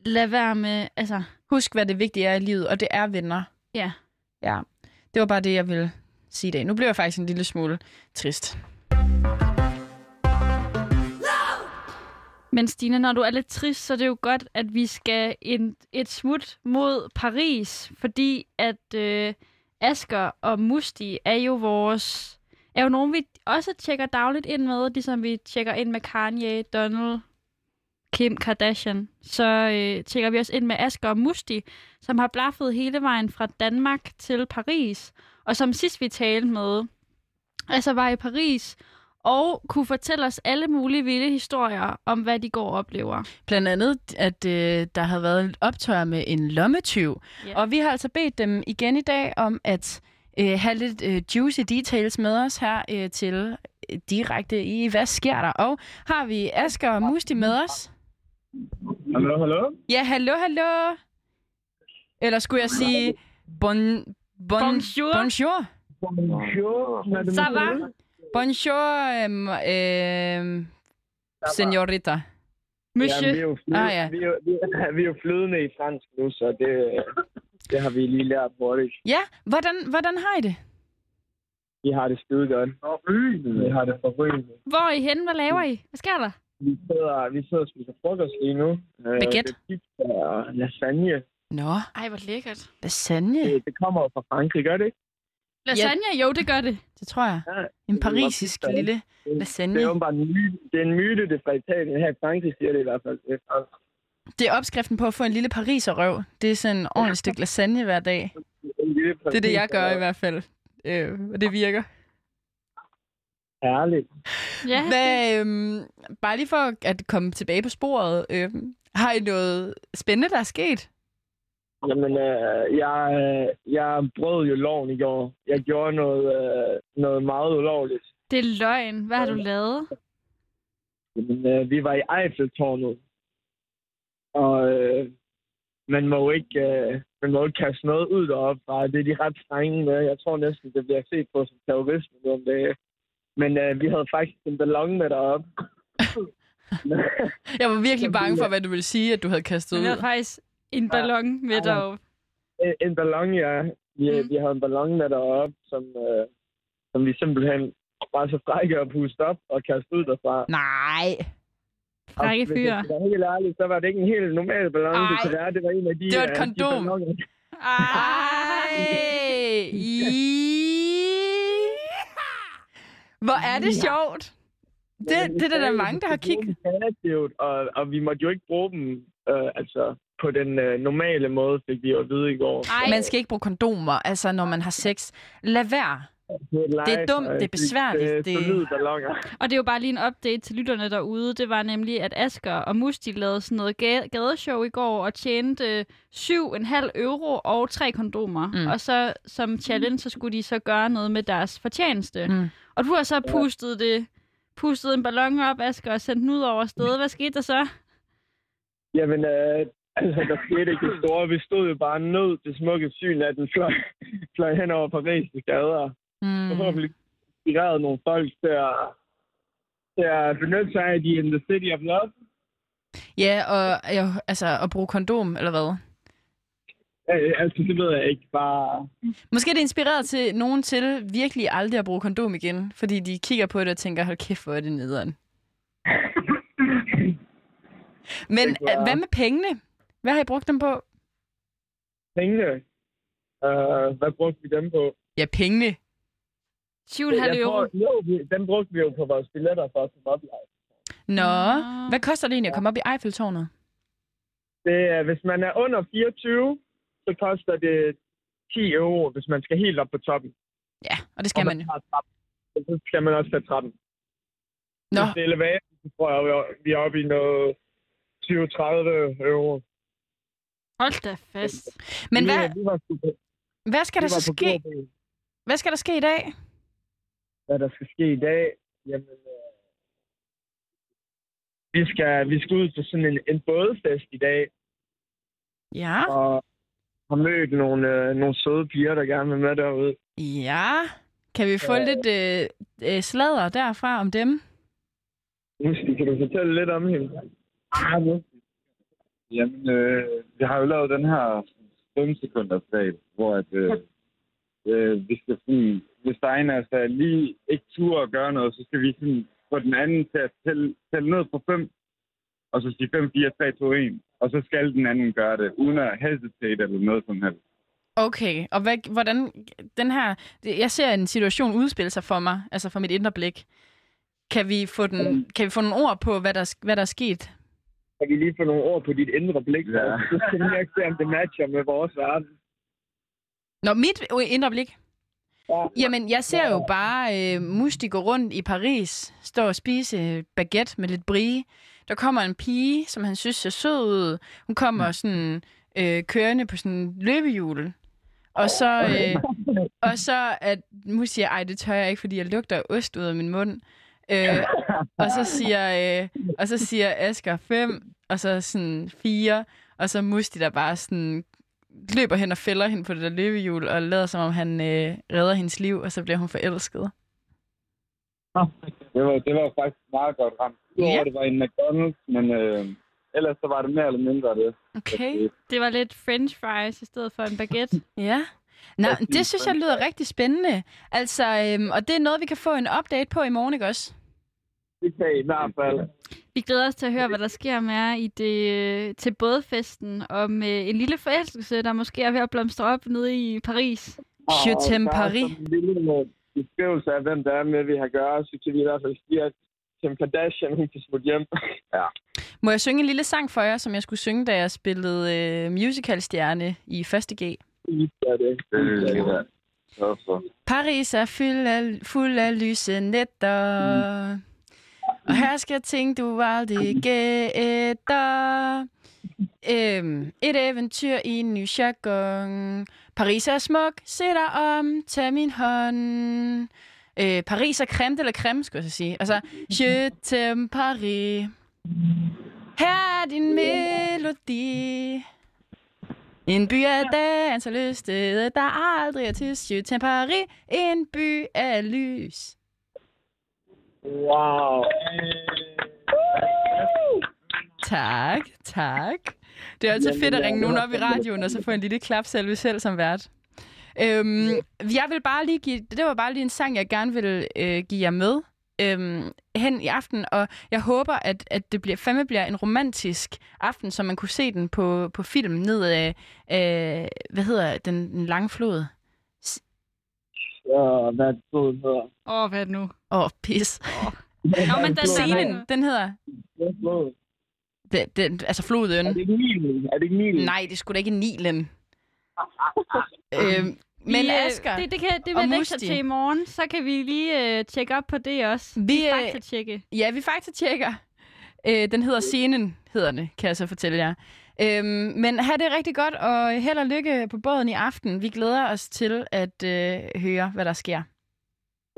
Lad være med, altså, Husk, hvad det vigtige er i livet, og det er venner. ja. Ja, det var bare det, jeg ville sige i dag. Nu bliver jeg faktisk en lille smule trist. Men Stine, når du er lidt trist, så er det jo godt, at vi skal en, et smut mod Paris, fordi at øh, Asker og Musti er jo vores er jo nogen, vi også tjekker dagligt ind med, ligesom vi tjekker ind med Kanye, Donald, Kim Kardashian. Så øh, tjekker vi også ind med Asker og Musti, som har blaffet hele vejen fra Danmark til Paris, og som sidst vi talte med, altså var i Paris, og kunne fortælle os alle mulige vilde historier om, hvad de går og oplever. Blandt andet, at øh, der havde været et optøj med en lommetyv. Ja. Og vi har altså bedt dem igen i dag om at øh, have lidt øh, juicy details med os her øh, til øh, direkte i, hvad sker der? Og har vi Asger og Musti med os? Hallo, hallo? Ja, hallo, hallo. Eller skulle jeg sige bon, bon, Bonjour. bonjour? Bonjour, Ça va? Bonjour, øhm, øhm, señorita. Monsieur. Ja, vi, er jo flydende, Ah, ja. vi, er, vi, er, vi er jo flydende i fransk nu, så det, det har vi lige lært hurtigt. Ja, hvordan, hvordan har I det? Vi har det skide godt. Vi har det forrygende. Hvor er I henne? Hvad laver I? Hvad sker der? Vi sidder, vi sidder og spiser frokost lige nu. Øh, Baguette? Det er pizza og lasagne. Nå, Ej, hvor lækkert. lasagne. Det, det kommer jo fra Frankrig, gør det ikke? Lasagne? Jo, det gør det. Det tror jeg. Ja, En det parisisk lille Det lasagne. er åbenbart en myte. Det er en myte, det er fra Italien. Her i Frankrig siger det i hvert fald. Det er. Det er opskriften på at få en lille pariserrøv. Det er sådan en ordentlig stykke lasagne hver dag. Det er det, jeg gør i hvert fald. Øh, og det virker. Herligt. Ja. Hvad, øhm, bare lige for at komme tilbage på sporet. Øhm, har I noget spændende, der er sket? Jamen, øh, jeg, øh, jeg brød jo loven i går. Jeg gjorde noget, øh, noget meget ulovligt. Det er løgn. Hvad har du lavet? Jamen, øh, vi var i Eiffeltårnet. Og øh, man må jo ikke, øh, man må ikke kaste noget ud deroppe fra. Det er de ret strenge med. Jeg tror næsten, det bliver set på som terrorisme nu om dagen. Men øh, vi havde faktisk en ballon med deroppe. Jeg var virkelig bange for, hvad du ville sige, at du havde kastet Vi ud. havde faktisk en ballon med Ja. deroppe. En, en ballon, ja. Vi, mm. vi havde en ballon med deroppe, som, øh, som vi simpelthen var så frække at puste op og kaste ud derfra. Nej. Frække Og hvis fyre. jeg helt ærlig, så var det ikke en helt normal ballon. Ej. Det kunne være, det var en af de... Det var et de kondom. Ej. Hvor er det sjovt. Det, det er der, der er vi mange, der har kigget. kreativt, og, og vi måtte jo ikke bruge dem øh, altså, på den øh, normale måde, fik vi jo at vide i går. Ej. Man skal ikke bruge kondomer, altså når man har sex. Lad være. Det er dumt, det er besværligt. Det, det, det... Og det er jo bare lige en update til lytterne derude. Det var nemlig, at Asker og Musti lavede sådan noget gadeshow i går og tjente 7,5 euro og tre kondomer. Mm. Og så som challenge, så skulle de så gøre noget med deres fortjeneste. Mm. Og du har så pustet det pustet en ballon op, Asger, og sendt den ud over stedet. Hvad skete der så? Jamen, øh, altså, der skete ikke det store. Vi stod jo bare nød til smukke syn, at den fløj, fløj hen over Paris' gader. Mm. Forhåbentlig inspireret nogle folk til at, til at benytte sig af de in the city of love. Ja, og jo, altså at bruge kondom, eller hvad? Øh, altså, det ved jeg ikke. Bare... Måske er det inspireret til nogen til virkelig aldrig at bruge kondom igen, fordi de kigger på det og tænker, hold kæft, hvor er det nederen. Men var... hvad med pengene? Hvad har I brugt dem på? Pengene? Uh, hvad brugte vi dem på? Ja, pengene. 7,5 euro. Jo, dem brugte vi jo på vores billetter for at komme op i Nå, hvad koster det egentlig at komme op i Eiffeltårnet? Det er, hvis man er under 24, så koster det 10 euro, hvis man skal helt op på toppen. Ja, og det skal og man jo. Så skal man også tage trappen. Nå. Hvis det er elevator, så tror jeg, vi er oppe i noget 20-30 euro. Hold da fast. Men hvad, hvad skal der så ske? Hvad skal der ske i dag? Hvad der skal ske i dag? Jamen, øh, vi, skal, vi skal ud til sådan en, en bådfest i dag. Ja. Og har mødt nogle, øh, nogle søde piger, der gerne vil med derude. Ja. Kan vi få ja. lidt øh, øh, sladder derfra om dem? Musti, kan du fortælle lidt om hende? Ah, Jamen, øh, vi har jo lavet den her 5 sekunders regel, hvor at, øh, øh, vi skal sådan, hvis der er en af os, der lige ikke tur at gøre noget, så skal vi sådan få den anden til at tælle, tælle ned på 5, og så sige 5, 4, 3, 2, 1 og så skal den anden gøre det, uden at hesitate eller noget som helst. Okay, og hvad, hvordan den her... Jeg ser en situation udspille sig for mig, altså for mit indre blik. Kan vi få, den, kan vi få nogle ord på, hvad der, hvad der er sket? Kan vi lige få nogle ord på dit indre blik? Ja. Så skal vi ikke se, om det matcher med vores verden. Nå, mit indre blik? Ja. Jamen, jeg ser jo bare øh, Musti gå rundt i Paris, stå og spise baguette med lidt brie, der kommer en pige, som han synes ser sød ud. Hun kommer mm. sådan øh, kørende på sådan en løbehjul. Og så, øh, og så at nu siger ej, det tør jeg ikke, fordi jeg lugter ost ud af min mund. Øh, og så siger, øh, og så siger Asger fem, og så sådan fire, og så Musti der bare sådan løber hen og fælder hende på det der løbehjul, og lader som om han øh, redder hendes liv, og så bliver hun forelsket. Det var, det var faktisk meget godt ramt. Ja. det var en McDonald's, men øh, ellers så var det mere eller mindre det. Okay. Det var lidt french fries i stedet for en baguette. ja. Nå, det synes jeg lyder rigtig spændende. Altså, øhm, og det er noget, vi kan få en update på i morgen, ikke også? Det kan i hvert fald. Vi glæder os til at høre, hvad der sker med jer i det, til bådfesten, og med en lille forelskelse, der måske er ved at blomstre op nede i Paris. Je t'aime Paris beskrivelse af, hvem der er med, vi har gør, så kan vi i hvert fald sige, at Kim Kardashian, hun kan smutte hjem. ja. Må jeg synge en lille sang for jer, som jeg skulle synge, da jeg spillede uh, musicalstjerne i 1. G? Ja, det er Paris er fuld af, fuld af lyse nætter. Mm. Og her skal ting, du aldrig gætter. Øhm, et eventyr i en ny jargon. Paris er smuk, se dig om, tag min hånd. Øh, Paris er creme eller creme, skulle jeg sige. Altså, je t'aime Paris. Her er din melodi. En by af dans og lyst, der aldrig er tyst. Je t'aime Paris, en by af lys. Wow. Tak, tak. Det er altid fedt at ringe nogen op i radioen, og så få en lille klap selv selv som vært. Øhm, jeg vil bare lige give, det var bare lige en sang, jeg gerne vil øh, give jer med øhm, hen i aften, og jeg håber, at, at det bliver, fandme bliver en romantisk aften, så man kunne se den på, på film ned af, øh, hvad hedder den, den lange flod? Ja, hvad floden hedder. Åh, oh, hvad er det nu? Åh, oh, pis. Oh. Nå, men den Scenen, den hedder... Det, det, altså floden. Er det ikke Nilen? Er det ikke Nilen? Nej, det skulle da ikke Nilen. øhm, Men Vi, øh, Asger det, det, kan, det og vil jeg til i morgen. Så kan vi lige øh, tjekke op på det også. Vi, øh, Fakta tjekke. Ja, vi faktatjekker. Øh, den hedder Scenen, hedder det, kan jeg så fortælle jer. Øhm, men have det rigtig godt, og held og lykke på båden i aften. Vi glæder os til at øh, høre, hvad der sker.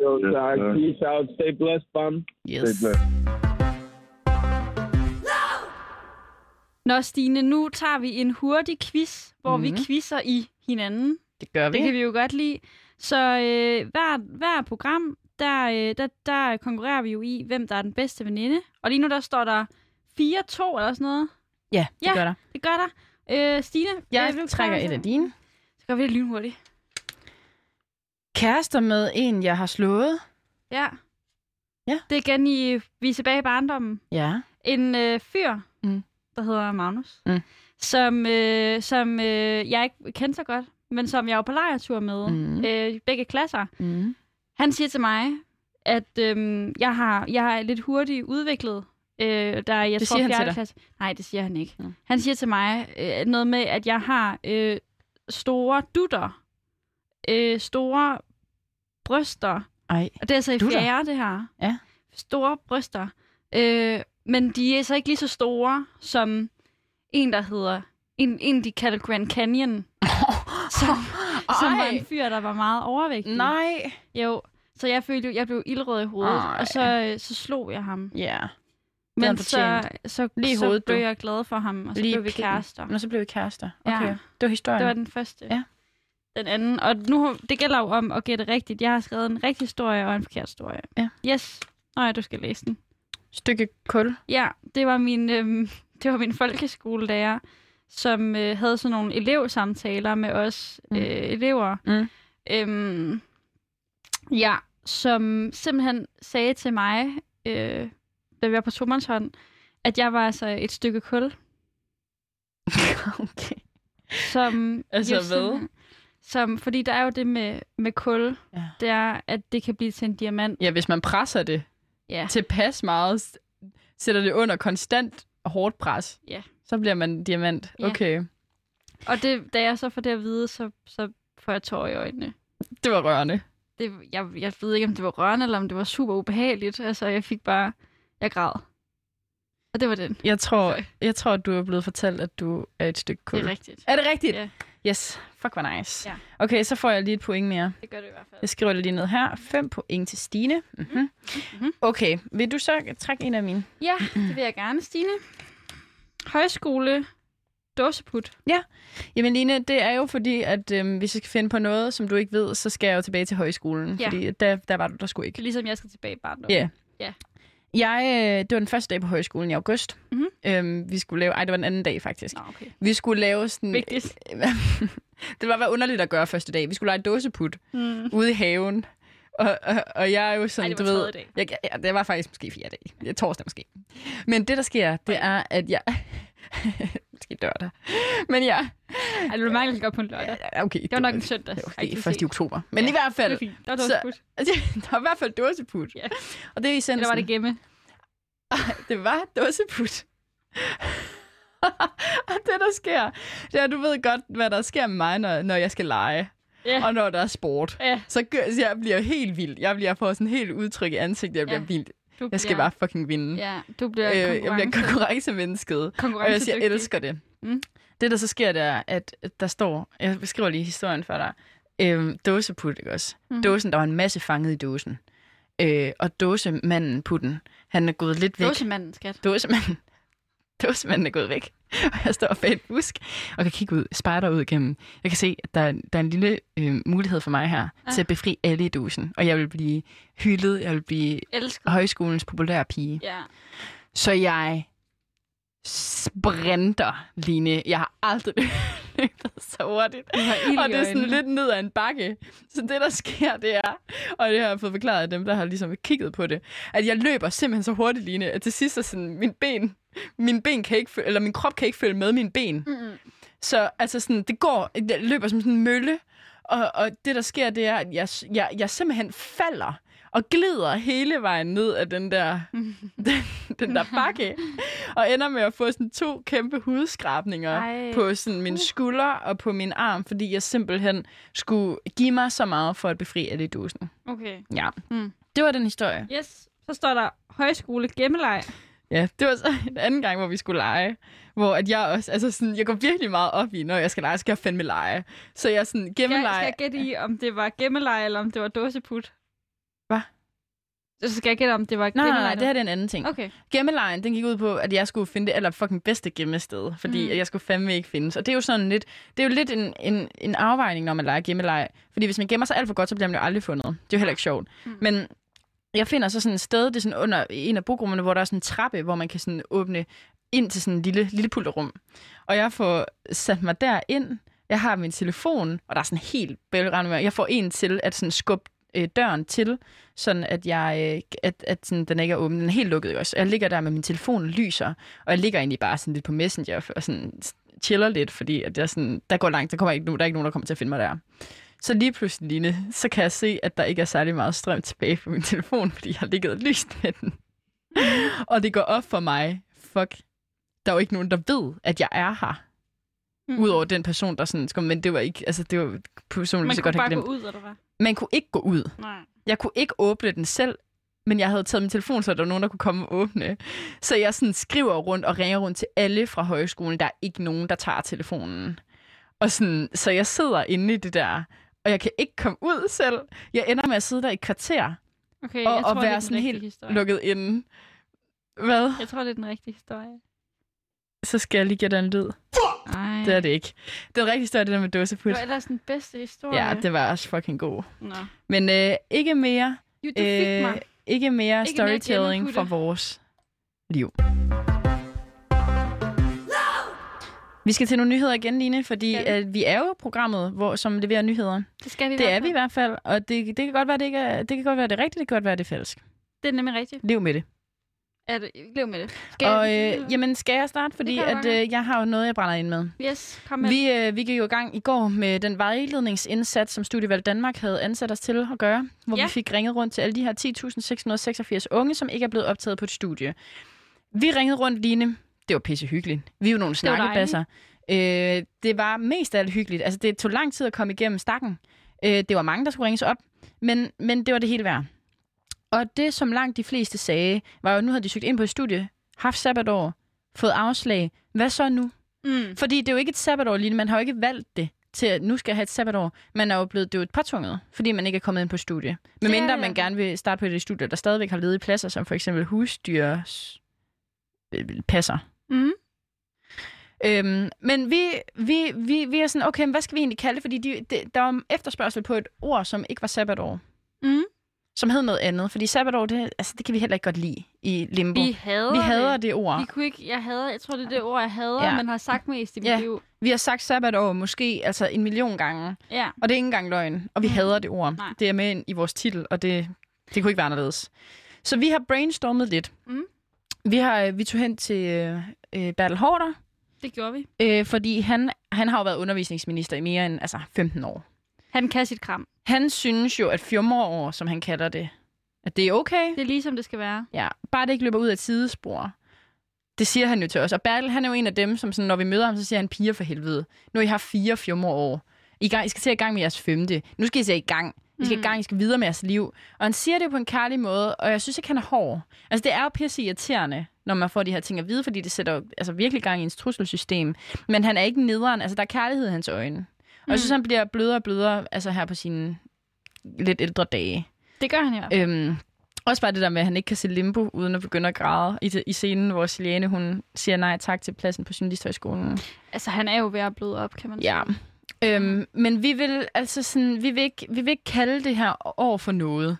Jo, Yes, tak. Peace out. Stay blessed, bum. Yes. Det er Nå, Stine, nu tager vi en hurtig quiz, hvor mm. vi Mhm. quizzer i hinanden. Det gør vi. Det kan vi jo godt lide. Så øh, hver, hver program, der, øh, der, der konkurrerer vi jo i, hvem der er den bedste veninde. Og lige nu, der står der 4-2 eller sådan noget. Ja, det Ja. gør der. Det gør der. Øh, Stine? Jeg klar trækker et af dine. Så gør vi det lynhurtigt. Kærester med en, jeg har slået. Ja. Ja. Det er igen i Vi er tilbage i barndommen. Ja. En øh, fyr, Mm. der hedder Magnus, Mm. som, øh, som øh, jeg ikke kendte så godt, men som jeg var på lejretur med, Mm. øh, begge klasser. Mm. Han siger til mig, at øhm, jeg, har, jeg har lidt hurtigt udviklet, øh, der jeg Det tror siger han til dig? klasse. Nej, det siger han ikke. Mm. Han siger til mig øh, noget med, at jeg har øh, store dutter, øh, store bryster, Ej. og det er så i Dutter? fjerde, det her. Ja. Store bryster. Øh, men de er så ikke lige så store som en, der hedder... En, en de kalder Grand Canyon, som, som var en fyr, der var meget overvægtig. Nej. Jo, så jeg følte jeg blev ildrød i hovedet, Ej. og så, øh, så slog jeg ham. Ja. han Men så, så, Lige så hovedet, blev du. jeg glad for ham, og så Lige blev vi kærester. Nå, så blev vi kærester. Ja. Okay. Det var historien. Det var den første. Ja. Den anden. Og nu, det gælder jo om at gætte rigtigt. Jeg har skrevet en rigtig historie og en forkert historie. Ja. Yes. Nå ja, du skal læse den. Stykke kul. Ja, det var min, øhm, det var min folkeskolelærer, som øh, havde sådan nogle elevsamtaler med os Mm. øh, elever. Mm. Øhm, ja, som simpelthen sagde til mig, øh, da vi var på tomandshånd, at jeg var altså et stykke kul. okay. Som, Altså jo hvad? Som, fordi der er jo det med, med kul, Ja. det er, at det kan blive til en diamant. Ja, hvis man presser det Ja. tilpas meget, sætter det under konstant hårdt pres, Ja. så bliver man diamant. Ja. Okay. Og det, da jeg så får det at vide, så, så får jeg tårer i øjnene. Det var rørende. det, jeg, jeg ved ikke, om det var rørende, eller om det var super ubehageligt. Altså, jeg fik bare... Jeg græd. Og det var den. Jeg tror, jeg tror, at du er blevet fortalt, at du er et stykke kul. Det er rigtigt. Er det rigtigt? Ja. Yes. Fuck, hvor nice. Ja. Okay, så får jeg lige et point mere. Det gør det i hvert fald. Jeg skriver det lige ned her. 5 point til Stine. Mm-hmm. Mhm. Okay, vil du så trække en af mine? Ja, det vil jeg gerne, Stine. Højskole. Dåseput. Jamen Line, det er jo fordi, at øhm, hvis jeg skal finde på noget, som du ikke ved, så skal jeg jo tilbage til højskolen. Ja. Fordi der, der var du der skulle ikke. ligesom, jeg skal tilbage i barndom. Ja. Ja. Jeg, øh, det var den første dag på højskolen i august. Mhm. Øhm, vi skulle lave, ej, det var den anden dag faktisk. Nå, okay. Vi skulle lave sådan... Vigtigt. det var være underligt at gøre første dag. Vi skulle lege dåseput Mm. ude i haven. Og, og, og jeg er jo sådan, Ej, det var du ved... dag. Jeg, ja, det var faktisk måske fjerde dag. Ja, torsdag måske. Men det, der sker, det er, at jeg... måske lørdag. Men ja... Det var mange, der på en lørdag. Ja, okay. Det var nok en søndag. Det okay, først i oktober. Men ja, i hvert Det fald... var fint. Der var så- dåseput. Altså, der var i hvert fald dåseput. Ja. Og det er essensen. Eller var det gemme? det var dåseput. og det, der sker, det er, du ved godt, hvad der sker med mig, når, når jeg skal lege. Ja. Og når der er sport. Ja, Så, gør, så jeg bliver helt vild. Jeg bliver får sådan helt udtryk i ansigtet. Jeg bliver Ja. vild. Du Jeg skal bliver, bare fucking vinde. Ja, du bliver øh, jeg bliver konkurrence, konkurrencemennesket. Og jeg, jeg konkurrencedygtig. elsker det. Mm. Det, der så sker, det er, at der står... Jeg beskriver lige historien for dig. Øhm, dåseput, ikke også? Mm. Dåsen, der var en masse fanget i dåsen. Øh, og dåsemanden, putten, han er gået lidt væk. Dåsemanden, skat. Dåsemanden. Dåsemanden er gået væk. Og jeg står bag et busk og kan kigge ud, spejder ud igennem. Jeg kan se, at der, er- der er en lille øh, mulighed for mig her Ja. ja. til at befri alle i dåsen. Og jeg vil blive hyldet. Jeg vil blive Elsker. højskolens populære pige. Ja. Så jeg sprinter, Line. Jeg har aldrig løbet så hurtigt. Og det er sådan lidt ned ad en bakke. Så det, der sker, det er, og det har jeg fået forklaret af dem, der har ligesom kigget på det, at jeg løber simpelthen så hurtigt, Line, at til sidst er sådan, min ben, min ben kan ikke, eller min krop kan ikke følge med mine ben. Mm-mm. Så altså sådan, det går, jeg løber som sådan en mølle, og, og det, der sker, det er, at jeg, jeg, jeg simpelthen falder, og glider hele vejen ned af den der, den, den der bakke, og ender med at få sådan to kæmpe hudskrabninger Ej. på sådan min skulder og på min arm, fordi jeg simpelthen skulle give mig så meget for at befri dusen. Okay. Ja, Mm. det var den historie. Yes. Så står der højskole gemmeleg. Ja, det var så en anden gang, hvor vi skulle lege. Hvor at jeg også, altså sådan, jeg går virkelig meget op i, når jeg skal lege, skal jeg fandme lege. Så jeg sådan, Skal, jeg- gemmeleje. skal jeg gætte i, om det var gemmeleg, eller om det var dåseput? Hvad? Så skal jeg gætte, om det var Nej, nej, nej, det her er en anden ting. Okay. Gemmelejen, den gik ud på, at jeg skulle finde det aller fucking bedste gemmested, fordi Mm. at jeg skulle fandme ikke findes. Og det er jo sådan lidt, det er jo lidt en, en, en afvejning, når man leger gemmeleg. Fordi hvis man gemmer sig alt for godt, så bliver man jo aldrig fundet. Det er jo heller ikke sjovt. Mm. Men jeg finder så sådan et sted, det er sådan under en af bogrummene, hvor der er sådan en trappe, hvor man kan sådan åbne ind til sådan en lille, lille pulterrum. Og jeg får sat mig derind. Jeg har min telefon, og der er sådan helt bælgerende med. Jeg får en til at sådan skubbe øh, døren til, sådan at, jeg, øh, at, at sådan, den ikke er åben. Den er helt lukket også. Jeg ligger der med min telefon og lyser, og jeg ligger egentlig bare sådan lidt på Messenger og sådan chiller lidt, fordi at jeg sådan, der går langt, der, kommer ikke, nu- der er ikke nogen, der kommer til at finde mig der. Så lige pludselig, Line, så kan jeg se, at der ikke er særlig meget strøm tilbage på min telefon, fordi jeg har ligget og lyst med den. og det går op for mig, fuck, der er jo ikke nogen, der ved, at jeg er her. Mm. Udover den person, der sådan, skal- men det var ikke, altså det var personen, Man så kunne godt bare glemt. gå ud, eller hvad? Man kunne ikke gå ud. Nej. Jeg kunne ikke åbne den selv, men jeg havde taget min telefon, så der var nogen, der kunne komme og åbne. Så jeg sådan skriver rundt og ringer rundt til alle fra højskolen. Der er ikke nogen, der tager telefonen. Og sådan, så jeg sidder inde i det der, og jeg kan ikke komme ud selv. Jeg ender med at sidde der i et kvarter, Okay, og, jeg tror, og det er være den sådan helt historie. lukket inde. Hvad? Jeg tror, det er den rigtige historie. Så skal jeg lige give dig en lyd. Ej. Det er det ikke. Den rigtige historie er det der med Det dåseput. var ellers den bedste historie. Ja, det var også fucking god. Nå. Men øh, ikke mere, Jo, du fik øh, mig. ikke mere Ikke mere storytelling gennemputte. fra vores liv. Vi skal til nogle nyheder igen, Line, fordi vi? øh, vi er jo programmet, hvor, som leverer nyheder. Det skal vi Det er vi i hvert fald, og det, det kan godt være, det ikke er, det kan godt være, det er rigtigt, det kan godt være, det er falsk. Det er nemlig rigtigt. Lev med det. Er det? Lev med det. Skal Og jeg- øh, jamen, skal jeg starte? Fordi at, øh, jeg har jo noget, jeg brænder ind med. Yes, kom med. Vi, øh, vi gik jo i gang i går med den vejledningsindsats, som Studievalg Danmark havde ansat os til at gøre, hvor Ja. vi fik ringet rundt til alle de her 10.686 unge, som ikke er blevet optaget på et studie. Vi ringede rundt, Line. Det var pisse hyggeligt. Vi jo nogle var snakkebasser. Øh, det var mest af alt hyggeligt. Altså, det tog lang tid at komme igennem stakken. Øh, det var mange, der skulle ringes op, men, men det var det hele værd. Og det, som langt de fleste sagde, var jo, nu havde de søgt ind på et studie, haft sabbatår, fået afslag. Hvad så nu? Mm. Fordi det er jo ikke et sabbatår, lige Man har jo ikke valgt det til, at nu skal jeg have et sabbatår. Man er jo blevet det er jo et påtvunget, fordi man ikke er kommet ind på studie. Men mindre man gerne vil starte på et studie, der stadigvæk har ledige pladser, som for eksempel husdyrs øh, passer. Mm. Øhm, men vi, vi, vi, vi er sådan, okay, men hvad skal vi egentlig kalde det? Fordi de, de, der var efterspørgsel på et ord, som ikke var sabbatår. Mm. Som hed noget andet. Fordi sabbatår, det, altså, det kan vi heller ikke godt lide i limbo. Vi hader vi hader det. det ord. Vi kunne ikke, jeg hader, jeg tror, det er det ord, jeg hader, Ja. man har sagt mest i mit Ja. liv. Vi har sagt sabbatår måske altså en million gange. Ja. Og det er ikke engang løgn. Og vi Mm. hader det ord. Nej. Det er med ind i vores titel, og det, det kunne ikke være anderledes. Så vi har brainstormet lidt. Mm. Vi, har, øh, vi tog hen til øh, Bertel Hårder, Det gjorde vi. øh, fordi han, han har jo været undervisningsminister i mere end altså, 15 år. Han kan sit kram. Han synes jo, at fjumreår, som han kalder det, at det er okay. Det er lige som det skal være. Ja, bare det ikke løber ud af sidespor. Det siger han jo til os. Og Bertel, han er jo en af dem, som sådan, når vi møder ham, så siger han, piger for helvede. Nu har I haft fire fjumreår. I, gang, I skal til i gang med jeres femte. Nu skal I se i gang. I skal Mm. i gang, I skal videre med jeres liv. Og han siger det på en kærlig måde, og jeg synes ikke, han er hård. Altså, det er jo pisse irriterende, når man får de her ting at vide, fordi det sætter jo altså, virkelig gang i ens trusselsystem. Men han er ikke nederen. Altså, der er kærlighed i hans øjne. Og jeg synes, Mm. han bliver blødere og blødere altså, her på sine lidt ældre dage. Det gør han fald. Øhm, også bare det der med, at han ikke kan se limbo, uden at begynde at græde i, i scenen, hvor Siliane, hun siger nej tak til pladsen på Journalisthøjskolen. Altså, han er jo ved at bløde op, kan man Ja. sige. Øhm, men vi vil altså sådan, vi vil, ikke, vi vil ikke kalde det her år for noget.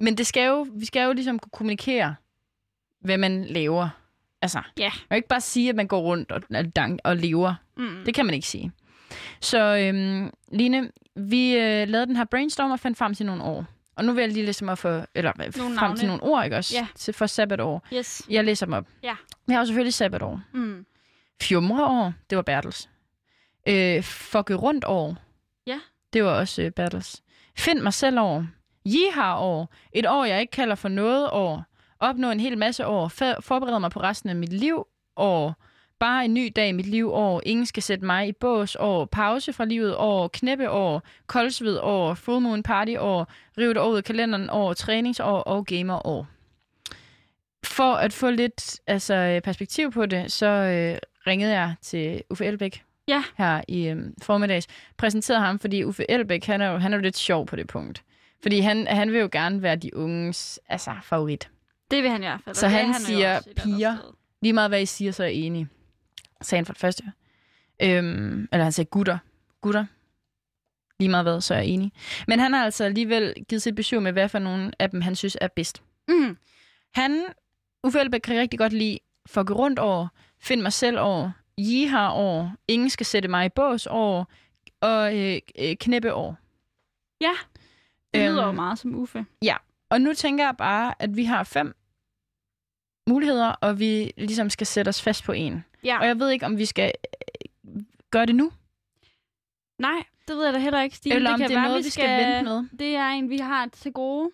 Men det skal jo, vi skal jo ligesom kunne kommunikere, hvad man laver. Altså, Ja. man kan ikke bare sige, at man går rundt og, og, og lever. Mm. Det kan man ikke sige. Så øhm, Line, vi øh, lavede den her brainstorm og fandt frem til nogle år. Og nu vil jeg lige læse dem op for, eller øh, frem navne. til nogle ord, ikke også? Ja. Til, for sabbatår. Yes. Jeg læser dem op. Ja. Vi har jo selvfølgelig sabbatår. Mm. Fjumreår, det var Bertels. Øh, fucke rundt år. Ja. Det var også øh, Bertels. Find mig selv år. Yeehaw-år. Et år, jeg ikke kalder for noget år. Opnå en hel masse år. For, forberede mig på resten af mit liv år. Bare en ny dag i mit liv år. Ingen skal sætte mig i bås år. Pause fra livet år. Knæppe år. Koldsved år. Full moon party år. Rive det år ud af kalenderen år. Træningsår og gamer år. For at få lidt altså, perspektiv på det, så øh, ringede jeg til Uffe Elbæk Ja. her i øh, formiddags. Præsenterede ham, fordi Uffe Elbæk, han er jo, han er jo lidt sjov på det punkt. Fordi han, han vil jo gerne være de unges altså, favorit. Det vil han i hvert fald. Så han jo siger piger. Lige meget hvad I siger, så er jeg enig. Sagde han for det første. Øhm, eller han sagde gutter. Gutter. Lige meget hvad, så er jeg enig. Men han har altså alligevel givet sit besøg med, hvad for nogle af dem, han synes er bedst. Mm. Han, Uffe Elbæk, kan rigtig godt lide for gå rundt over, find mig selv over, Jiha år, ingen skal sætte mig i bås år, og øh, øh, knæppe år. Ja, det lyder jo Øhm, meget som Uffe. Og nu tænker jeg bare, at vi har fem muligheder, og vi ligesom skal sætte os fast på en. Ja. Og jeg ved ikke, om vi skal øh, gøre det nu, Nej, det ved jeg da heller ikke, Stine. eller det om kan det er være, noget, vi vi skal vente med. Det er en, vi har til gode.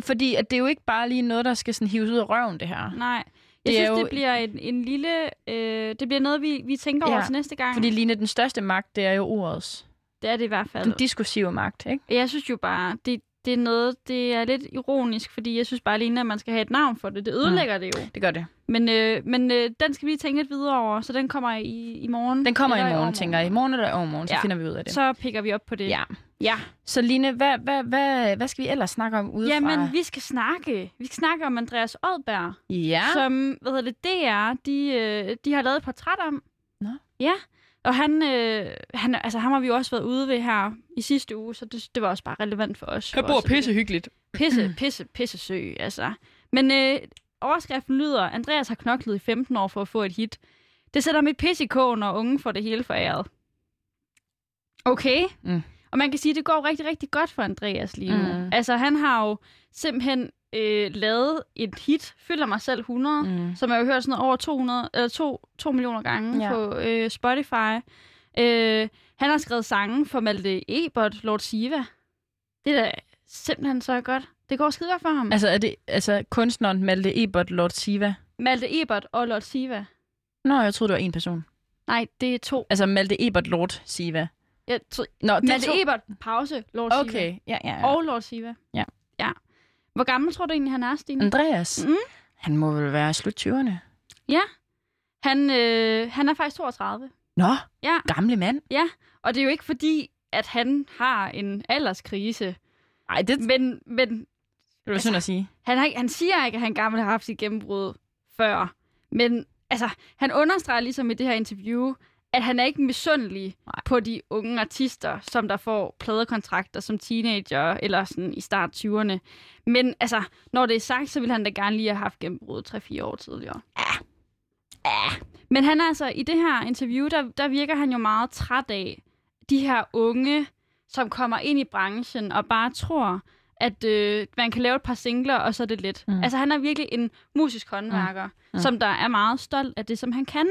Fordi at det er jo ikke bare lige noget, der skal sådan hives ud af røven, det her. Nej. Jeg Det synes, jo- det bliver en, en lille... Øh, det bliver noget, vi, vi tænker over Ja, til næste gang. Fordi Line, den største magt, det er jo ordets. Det er det i hvert fald. Den diskursive magt, ikke? Jeg synes jo bare, det, det er noget, det er lidt ironisk, fordi jeg synes bare lige, at man skal have et navn for det. Det ødelægger det jo. Det gør det. Men, øh, men øh, den skal vi tænke lidt videre over, så den kommer i, i morgen. Den kommer i morgen, tænker jeg. I morgen eller overmorgen, så Ja. finder vi ud af det. Så pikker vi op på det. Ja. ja. Så Line, hvad, hvad, hvad, hvad skal vi ellers snakke om udefra? Jamen, vi skal snakke. Vi skal snakke om Andreas Oddberg, Ja. som, hvad hedder det, DR, de, øh, de har lavet et portræt om. Nå. Ja, og han, øh, han, altså, ham har vi jo også været ude ved her i sidste uge, så det, det var også bare relevant for os. Han jo bor pisse hyggeligt. Pisse, pisse, pisse sø, altså. Men øh, overskriften lyder, Andreas har knoklet i 15 år for at få et hit. Det sætter mit pisse i kog, når unge får det hele foræret. Okay. Mm. Og man kan sige, at det går rigtig, rigtig godt for Andreas lige nu. Mm. Altså, han har jo simpelthen øh, lavet et hit, Følger mig selv 100, Mm. som jeg har hørt sådan noget over 200, eller 2, 2 millioner gange Ja. på øh, Spotify. Øh, han har skrevet sange for Malte Ebert, Lord Siva. Det er da simpelthen så godt. Det går skide godt for ham. Altså, er det altså, kunstneren Malte Ebert Lord Siva? Malte Ebert og Lord Siva. Nå, jeg troede, det var en person. Nej, det er to. Altså, Malte Ebert Lord Siva. Jeg tror, Nå, det er Malte to. Ebert, pause, Lord Siva. Okay, ja, ja, ja. Og Lord Siva. Ja. Ja. Hvor gammel tror du egentlig, han er, Stine? Andreas, Mm. han må vel være slut 20'erne. Han, øh, han er faktisk 32. Nå, Ja, gamle mand. og det er jo ikke fordi, at han har en alderskrise. Ej, det Men, men det var synd at sige. Han, har, han siger ikke, at han gammel har haft sit gennembrud før. Men altså, han understreger ligesom i det her interview, at han er ikke misundelig Nej. på de unge artister, som der får pladekontrakter som teenager eller sådan i start 20'erne. Men altså, når det er sagt, så vil han da gerne lige have haft gennembrud 3-4 år tidligere. Ja. ja. Men han er altså, i det her interview, der, der virker han jo meget træt af de her unge, som kommer ind i branchen og bare tror, at øh, man kan lave et par singler, og så er det let. Mm. Altså, han er virkelig en musisk håndværker, Mm. mm. som der er meget stolt af det, som han kan.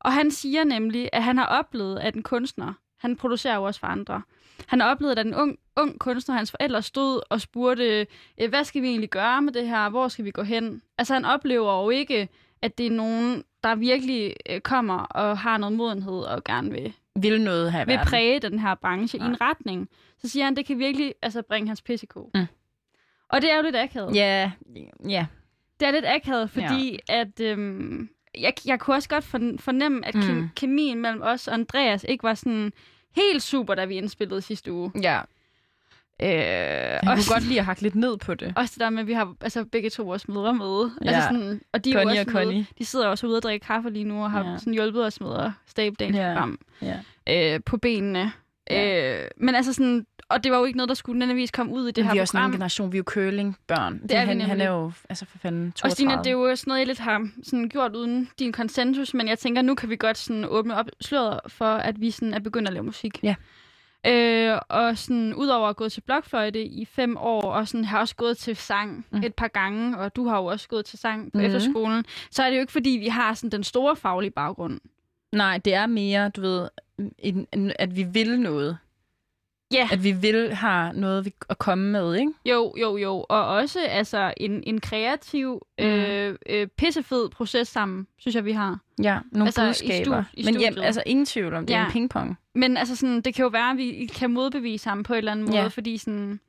Og han siger nemlig, at han har oplevet, at en kunstner, han producerer jo også for andre, han har oplevet, at en ung, ung kunstner, hans forældre stod og spurgte, øh, hvad skal vi egentlig gøre med det her? Hvor skal vi gå hen? Altså, han oplever jo ikke, at det er nogen, der virkelig øh, kommer og har noget modenhed og gerne vil Vil noget have vil været. præge den her branche Nej. i en retning, så siger han, det kan virkelig altså, bringe hans pisiko. Mm. Og det er jo lidt akavet. Ja, ja. Det er lidt akavet, fordi ja. at øhm, jeg, jeg kunne også godt forn- fornemme, at Mm. kemien mellem os og Andreas ikke var sådan helt super, da vi indspillede sidste uge. ja. Øh, Han kunne også, godt lide at hakke lidt ned på det. også det der med, at vi har altså, begge to vores mødre med. Ja. Altså sådan, og de er Connie også og Connie. Med, de sidder også ude og drikke kaffe lige nu og har Ja. sådan hjulpet os med at stable dagens Ja. program Ja. øh, på benene. Ja. Øh, men altså sådan, og det var jo ikke noget, der skulle nødvendigvis komme ud i det Det her vi er også en program. generation, vi er jo curlingbørn. Det er vi han, han nemlig. er jo, altså for fanden, 32. Og Stine, det er jo sådan noget, jeg lidt har sådan gjort uden din konsensus, men jeg tænker, nu kan vi godt sådan åbne op sløret for, at vi sådan er begyndt at lave musik. Ja. Øh, og sådan, udover at gået til blokfløjte i fem år, og sådan, har også gået til sang Mm. et par gange, og du har jo også gået til sang på mm. efterskolen, så er det jo ikke, fordi vi har sådan den store faglige baggrund. Nej, det er mere, du ved, en, en, at vi vil noget. Ja. At vi vil have noget at komme med, ikke? Jo, jo, jo. Og også altså, en, en kreativ, Mm. øh, øh, pissefed proces sammen, synes jeg, vi har. Ja, nogle Altså, i budskaber. stu- i Men studiet. altså ingen tvivl om, det er Ja. en pingpong. Men altså, sådan, det kan jo være, at vi kan modbevise ham på en eller anden måde, Ja. fordi sådan,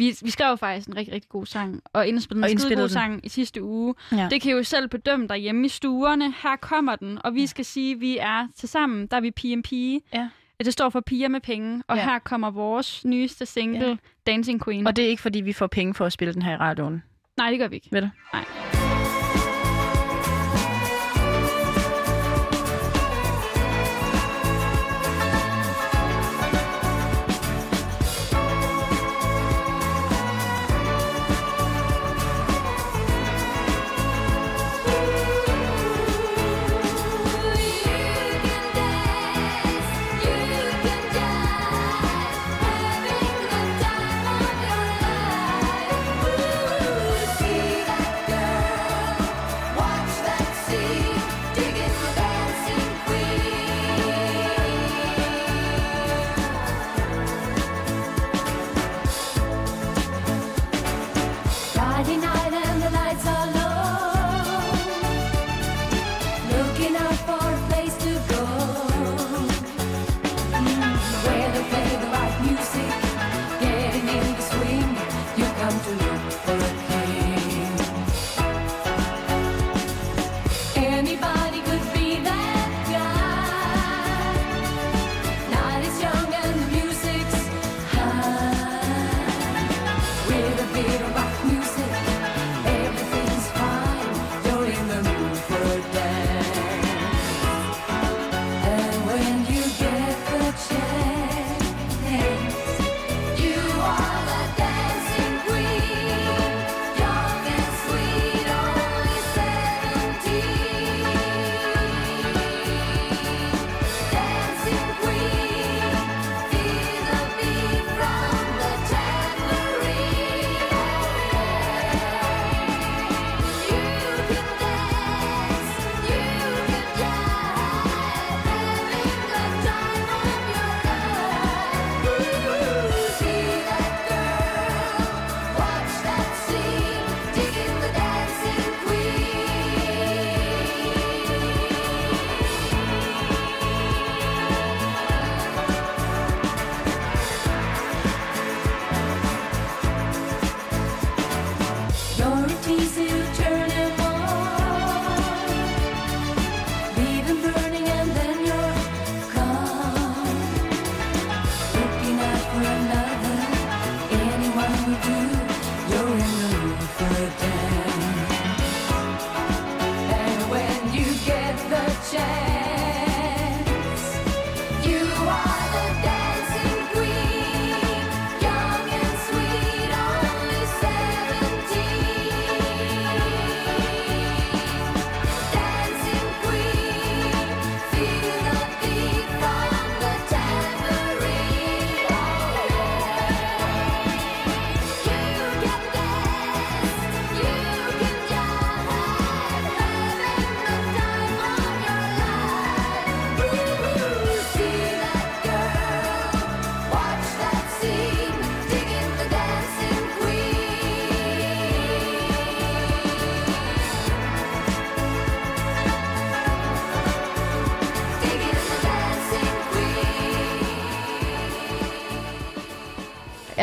vi, vi skrev faktisk en rigtig, rigtig god sang, og indspillede en skide god sang i sidste uge. Ja. Det kan I jo selv bedømme derhjemme i stuerne. Her kommer den, og vi skal sige, at vi er til sammen. Der er vi PMP. Ja. Det står for Piger med penge, og Ja. her kommer vores nyeste single, Ja. Dancing Queen. Og det er ikke, fordi vi får penge for at spille den her i radioen. Nej, det gør vi ikke. Vel? Nej.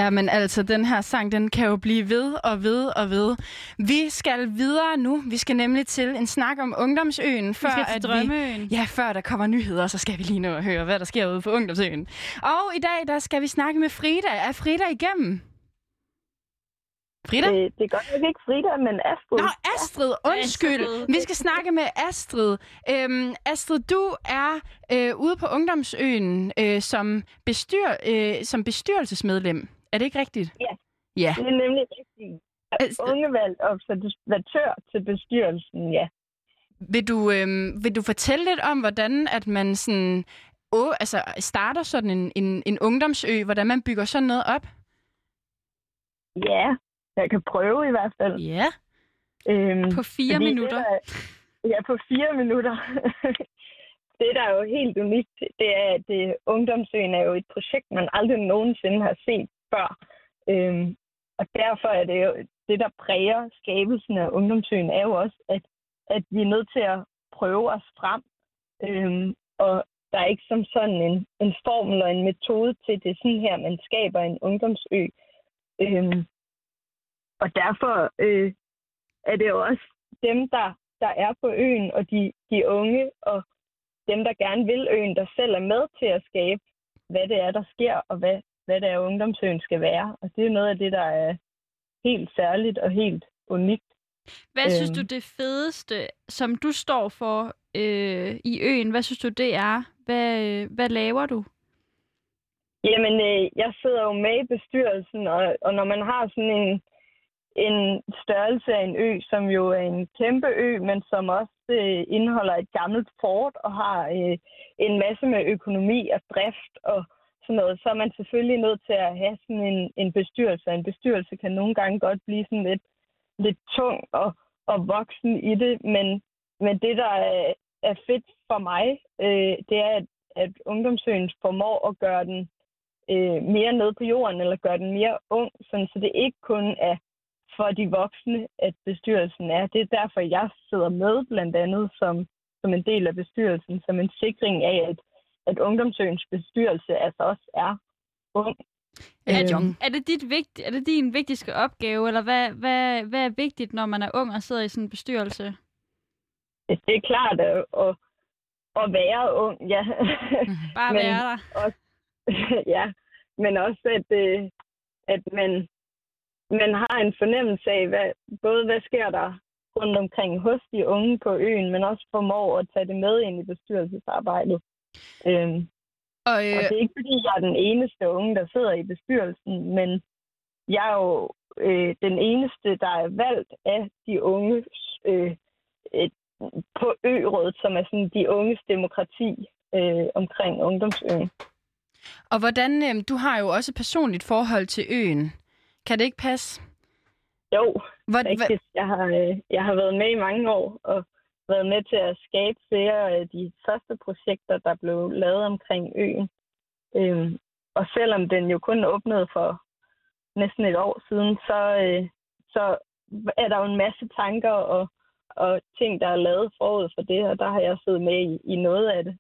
Ja, men altså, den her sang, den kan jo blive ved og ved og ved. Vi skal videre nu. Vi skal nemlig til en snak om Ungdomsøen. Før, Vi skal til at Drømmeøen. Ja, før der kommer nyheder, så skal vi lige nå at høre, hvad der sker ude på Ungdomsøen. Og i dag, der skal vi snakke med Frida. Er Frida igennem? Frida? Det, det er godt nok ikke Frida, men Astrid. Nå, Astrid, undskyld. Astrid. Vi skal snakke med Astrid. Øhm, Astrid, du er øh, ude på Ungdomsøen øh, som, bestyr, øh, som bestyrelsesmedlem. Er det ikke rigtigt? Ja. Ja. Det er nemlig rigtigt. Altså- Ungevalgt observatør til bestyrelsen, ja. Vil du, øhm, vil du fortælle lidt om, hvordan at man sådan, åh, altså, starter sådan en, en, en ungdomsø, hvordan man bygger sådan noget op? Ja, jeg kan prøve i hvert fald. Ja. Øhm, På fire det, minutter. der- ja, på fire minutter. det, der er jo helt unikt, det er, at det, Ungdomsøen er jo et projekt, man aldrig nogensinde har set før. Øhm, og derfor er det jo, det, der præger skabelsen af Ungdomsøen, er jo også, at, at vi er nødt til at prøve os frem. Øhm, og der er ikke som sådan en, en formel og en metode til, det er sådan her, man skaber en ungdomsø. Øhm, og derfor øh, er det jo også dem, der, der er på øen, og de, de unge, og dem, der gerne vil øen, der selv er med til at skabe, hvad det er, der sker, og hvad, hvad det er, ungdomsøen skal være. Og det er noget af det, der er helt særligt og helt unikt. Hvad øhm. synes Øhm. du det fedeste, som du står for øh, i øen, hvad synes du det er? Hvad, øh, hvad laver du? Jamen, øh, jeg sidder jo med i bestyrelsen, og, og når man har sådan en, en størrelse af en ø, som jo er en kæmpe ø, men som også øh, indeholder et gammelt fort og har øh, en masse med økonomi og drift og sådan noget, så er man selvfølgelig nødt til at have sådan en, en bestyrelse. En bestyrelse kan nogle gange godt blive sådan lidt, lidt tung og, og voksen i det, men, men det, der er, er fedt for mig, øh, det er, at, at ungdomsøen formår at gøre den øh, mere ned på jorden, eller gøre den mere ung, sådan, så det ikke kun er for de voksne, at bestyrelsen er. Det er derfor, jeg sidder med blandt andet som, som en del af bestyrelsen, som en sikring af, at, at ungdomsøens bestyrelse altså også er ung. Er, Øhm. er, det dit vigt, er det din vigtigste opgave, eller hvad, hvad, hvad er vigtigt, når man er ung og sidder i sådan en bestyrelse? Det er klart at, at, at være ung, ja. Bare Men- være der. ja, men også at, øh, at man, man har en fornemmelse af, hvad, både hvad sker der rundt omkring hos de unge på øen, men også formår at tage det med ind i bestyrelsesarbejdet. Øhm, Og, og øh, det er ikke, fordi jeg er den eneste unge, der sidder i bestyrelsen, men jeg er jo øh, den eneste, der er valgt af de unge øh, øh, på ø-rådet, som er sådan de unges demokrati øh, omkring ungdomsøen. og hvordan, øh, du har jo også personligt forhold til øen. Kan det ikke passe? Jo, Hvor, rigtigt. Jeg har, øh, jeg har været med i mange år og været med til at skabe flere af de første projekter, der blev lavet omkring øen. Øhm, og selvom den jo kun åbnede for næsten et år siden, så, øh, så er der jo en masse tanker og, og ting, der er lavet forud for det, og der har jeg siddet med i, i noget af det.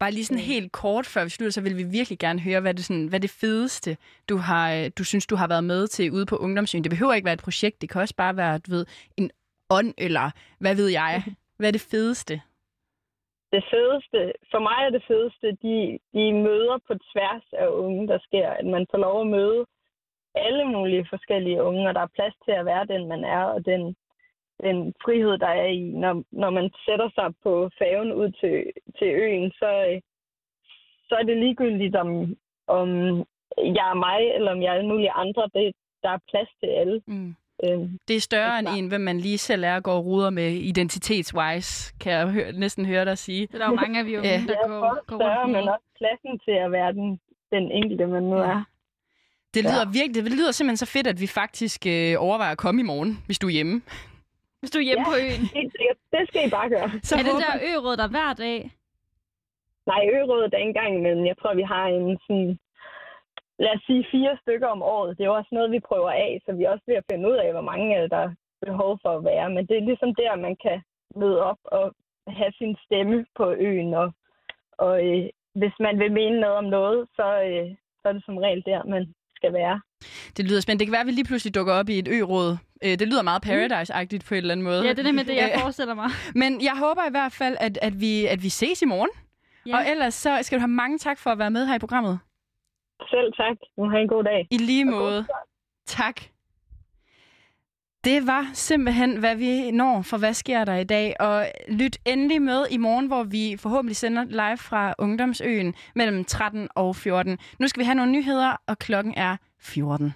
bare lige sådan Mm. helt kort før vi slutter, så vil vi virkelig gerne høre, hvad det, sådan, hvad det fedeste, du, har, øh, du synes, du har været med til ude på Ungdomsøen. Det behøver ikke være et projekt, det kan også bare være, du ved, en ånd, eller hvad ved jeg. Hvad er det fedeste? det fedeste, for mig er det fedeste, de, de møder på tværs af unge, der sker. At man får lov at møde alle mulige forskellige unge, og der er plads til at være den, man er, og den, den frihed, der er i. Når, når man sætter sig på færgen ud til, til øen, så, så er det ligegyldigt, om, om jeg er mig, eller om jeg er alle mulige andre. Det, der er plads til alle. Mm. Øhm, Det er større end en, hvem man lige selv er og går og ruder med identitetswise, kan jeg høre, næsten høre dig sige. Det er der jo mange af vi unge, Ja. der er går, går større, rundt men med. også pladsen til at være den, den enkelte, man nu er. Det lyder virkelig, det lyder simpelthen så fedt, at vi faktisk øh, overvejer at komme i morgen, hvis du er hjemme. Hvis du er hjemme Ja. på øen. Helt sikkert. Det skal I bare gøre. Så er det håber- der ø der hver dag? Nej, ørådet er en gang imellem. Jeg tror, vi har en sådan, lad os sige, fire stykker om året. Det er jo også noget, vi prøver af, så vi er også ved at finde ud af, hvor mange af det, der er behov for at være. Men det er ligesom der, man kan møde op og have sin stemme på øen. Og, og øh, hvis man vil mene noget om noget, så, øh, så er det som regel der, man skal være. Det lyder spændende. Det kan være, at vi lige pludselig dukker op i et ø-råd. Øh, Det lyder meget Paradise-agtigt på en eller anden måde. Ja, det er nemlig det, jeg Øh, forestiller mig. Men jeg håber i hvert fald, at, at, vi, at vi ses i morgen. Ja. Og ellers så skal du have mange tak for at være med her i programmet. Selv tak. Nu har I en god dag. I lige måde. Tak. Det var simpelthen, hvad vi når for Hvad sker der i dag? Og lyt endelig med i morgen, hvor vi forhåbentlig sender live fra Ungdomsøen mellem 13 og 14. Nu skal vi have nogle nyheder, og klokken er 14.